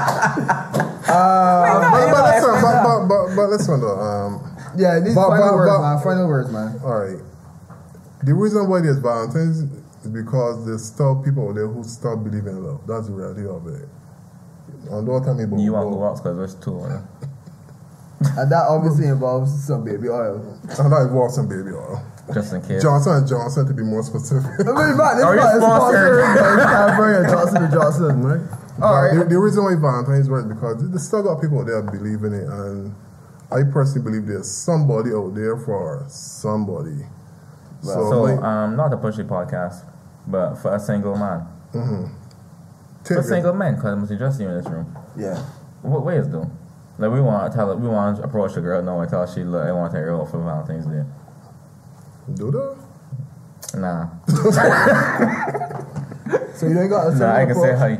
But, but listen, but, but, but, but listen though. Um, yeah, these But- final but- words, but- man. Final words, man. All right. The reason why there's Valentine's is because there's still people out there who still believe in love. That's the reality of it. And don't tell me about You want to who else? Because there's two. Right? And that obviously involves some baby oil. I'm not involved some baby oil. Just in case. Johnson and Johnson to be more specific. [laughs] I mean, man, it's Are you not- it's sponsored? sponsored by Cadbury and Johnson and Johnson, right? All right. The, the reason why Valentine's works because there's still got people out there believe in it, and I personally believe there's somebody out there for somebody. so, So, like, um, not the pushy podcast, but for a single man. take For it. single men, because I'm just you in this room. Yeah. What way is though? Like we want to tell we want to approach a girl, no, and tell her she look, I want to take her out for Valentine's Day. Do that. Nah, [laughs] So you ain't got a certain nah, I can say hi.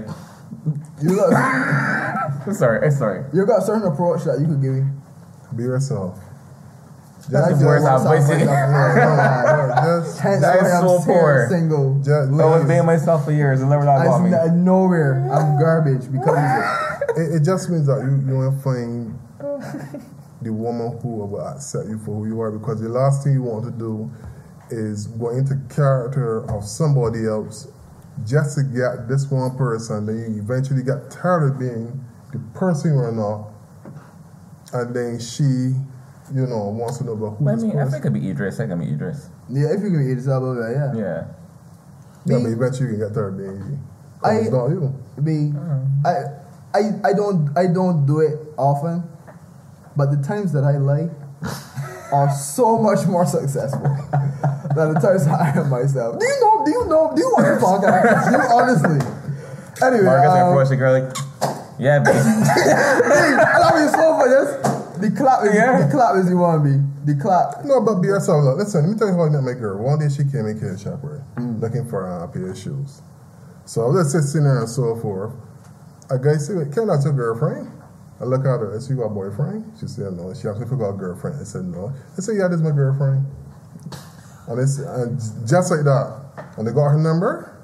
You got, [laughs] Sorry, eh, sorry. you got a certain approach that you could give me. Be yourself. That's the worst one I've side wasted. myself. [laughs] Just, That why I'm so still poor. single. just, I was being myself for years and never not got me. I'm nowhere. I'm garbage because of it. it, it just means that you, you want to find the woman who will accept you for who you are because the last thing you want to do is go into character of somebody else just to get this one person then you eventually get tired of being the person you are not and then she you know wants to know about who But I this mean, I think it could be Idris. I can be Idris. Yeah, if you can be yourself over there, yeah. Yeah. yeah, Me- but eventually you can get tired of being you I- 'Cause it's not you Me, oh. I, I, I don't, I don't do it often, but the times that I lie are so much more successful [laughs] than the times I am myself. Do you know? Do you know? Do you want to [laughs] podcast? you honestly. Anyway, Marcus um, approached the girl like, yeah, [laughs] babe. I love you so for this. The clap is Yeah. the clap is you want me. The clap. No, but be yourself. Look, listen, let me tell you how I met my girl. One day she came in Care Shop, right? Looking for uh, a pair of shoes. So I was just sitting there and so forth. A guy said, Wait, can I your girlfriend? I look at her, I said, You got a boyfriend? She said, No. She asked me if I got a girlfriend. I said, No. I said, Yeah, this is my girlfriend. And, it's, and just like that. And they got her number.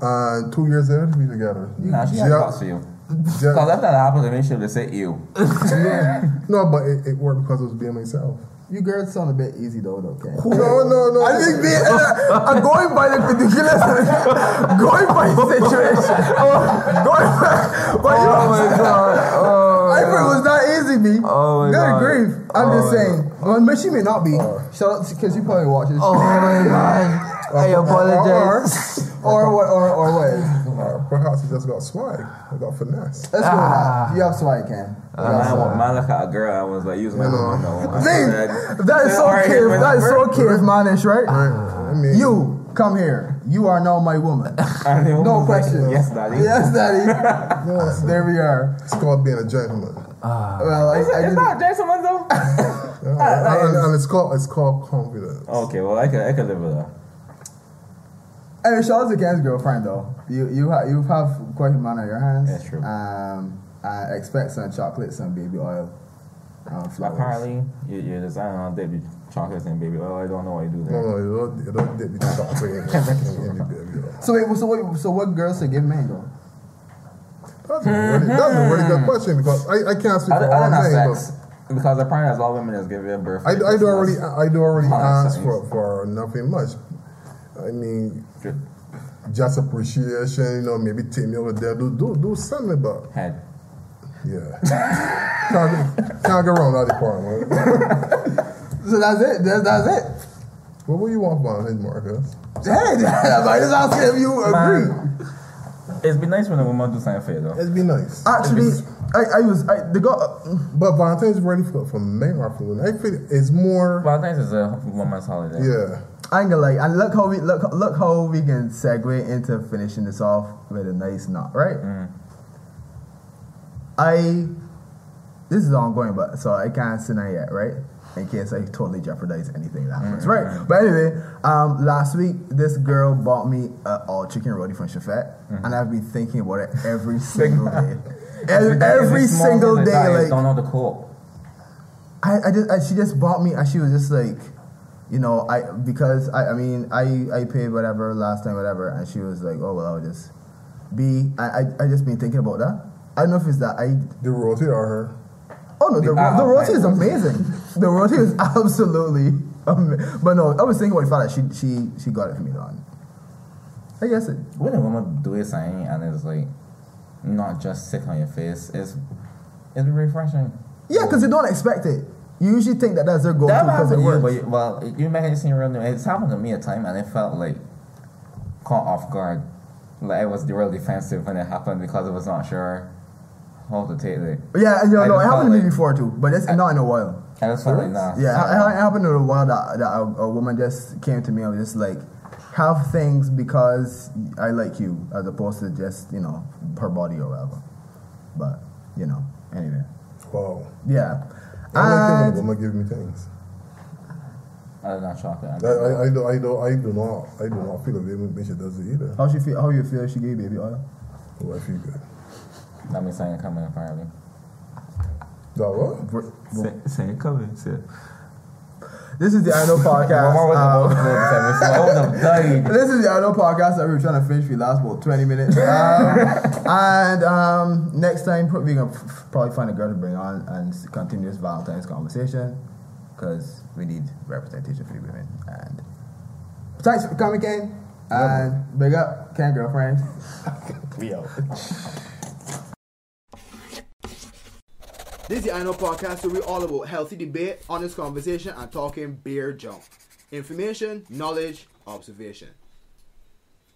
And two years later, we together. Nah, she had thoughts for you. Because if that happened to me, she would said you. [laughs] no, but it, it worked because I was being myself. You girls sound a bit easy though, okay? No, no, no. I think being, [laughs] uh, I'm going by the particulars, [laughs] going by situation. [laughs] Oh. going by, oh you know, my god. Oh, I thought it was not easy, B. Oh my Good God. grief. I'm Oh just saying. Well, but she may not be. Oh. Shout out because you probably watches. oh my god. I apologize. Or what? Or or what? Or perhaps he just got swag. I got finesse. Let's go with that. You have swag, Cam. You Man, have I, swag. man, look at a girl. I was like, use my No, no. number. No. I Zing! said- That is so "Alright, here's cave. my That is so number." caveman-ish, right? I mean, You come here. You are now my woman. And the woman No was like, question. Yes, daddy. Yes, daddy. [laughs] yes, There we are. it's called being a gentleman. Ah. Well, I, I It's didn't. gentleman though. [laughs] Yeah, [laughs] uh, and, and it's called it's called confidence. okay, well, I can I could live with that. Anyway, shout out to Ken's girlfriend though. You you have you have quite a man on your hands. That's true. Um, I expect some chocolates and baby oil. Um. Apparently, you, you're designing on baby chocolates and baby oil. I don't know what you do No, there. no, you don't, you don't dip the chocolate in, in, in the baby. oil. So wait, so what? So what girls should give men though? That's a really, that's a really good [laughs] question because I, I can't speak I, for don't- I all don't have men, sex because apparently there's a lot of women that's giving birth. but I, I do already I do already ask for, for nothing much. I mean, just appreciation, you know, maybe take me over there, do do do something about. head. Yeah, [laughs] can't, go- can't go around that department. [laughs] So that's it. That's, that's it. What would you want from his Marcus? Hey, I just asking if you agree. Man, it's been nice when a woman do something for you though. It'd be nice. Actually, I, I was I the got But Valentine's ready for, for men or for women. I feel it's more. Valentine's is a woman's holiday. Yeah. I ain't gonna lie, and look how we look look how we can segue into finishing this off with a nice knot, right? Mm. I this is ongoing, but so I can't say that yet, right? In case I totally jeopardize anything that happens, mm-hmm. right? But anyway, um, last week this girl bought me a all chicken roti from Chefette, mm-hmm. and I've been thinking about it every single [laughs] day. Every, every single things day, that, like don't know the code. I, I just I, she just bought me she was just like you know I because I, I mean I I paid whatever last time whatever and she was like oh well I'll just be I I, I just been thinking about that. I don't know if it's that I The roti or her. oh no the, The- the uh, roti is amazing. The roti is [laughs] absolutely ama- but no I was thinking about the fact that she she she got it for me though. I guess it When a woman do a something and it's like not just sick on your face, it's it's refreshing. yeah because you don't expect it you usually think that that's their go-to That because happened it to you, but you, well, you make it seem real new. It's happened to me a time, and it felt like caught off guard. Like I was the real defensive when it happened because I was not sure how to take it. yeah you know, I no, it happened to me like- before too but it's not in a while I just felt like nah. Yeah, it, it happened in a while that, that a, a woman just came to me and was just like, have things because I like you, as opposed to just, you know, her body or whatever. But, you know, anyway. Wow. Yeah. I like it when a And, woman give me things. I did not chocolate. I, I, I, do, I, do, I do not I do not feel a way when she does it either. how she feel? How you feel she gave you baby oil? Oh, I feel good. That means something coming apparently. That what? Say, say it coming. Say, This is the [laughs] I Know podcast. Um, about to close this. [laughs] I would. This is the I Know podcast that we were trying to finish for the last about 20 minutes. [laughs] Um, and um, next time, we're going to probably find a girl to bring on and continue this Valentine's conversation because we need representation for the women. And thanks for coming, Ken. And big up, Ken girlfriend. we out. This is the I Know podcast where we all about healthy debate, honest conversation, and talking beer junk. Information, knowledge, observation.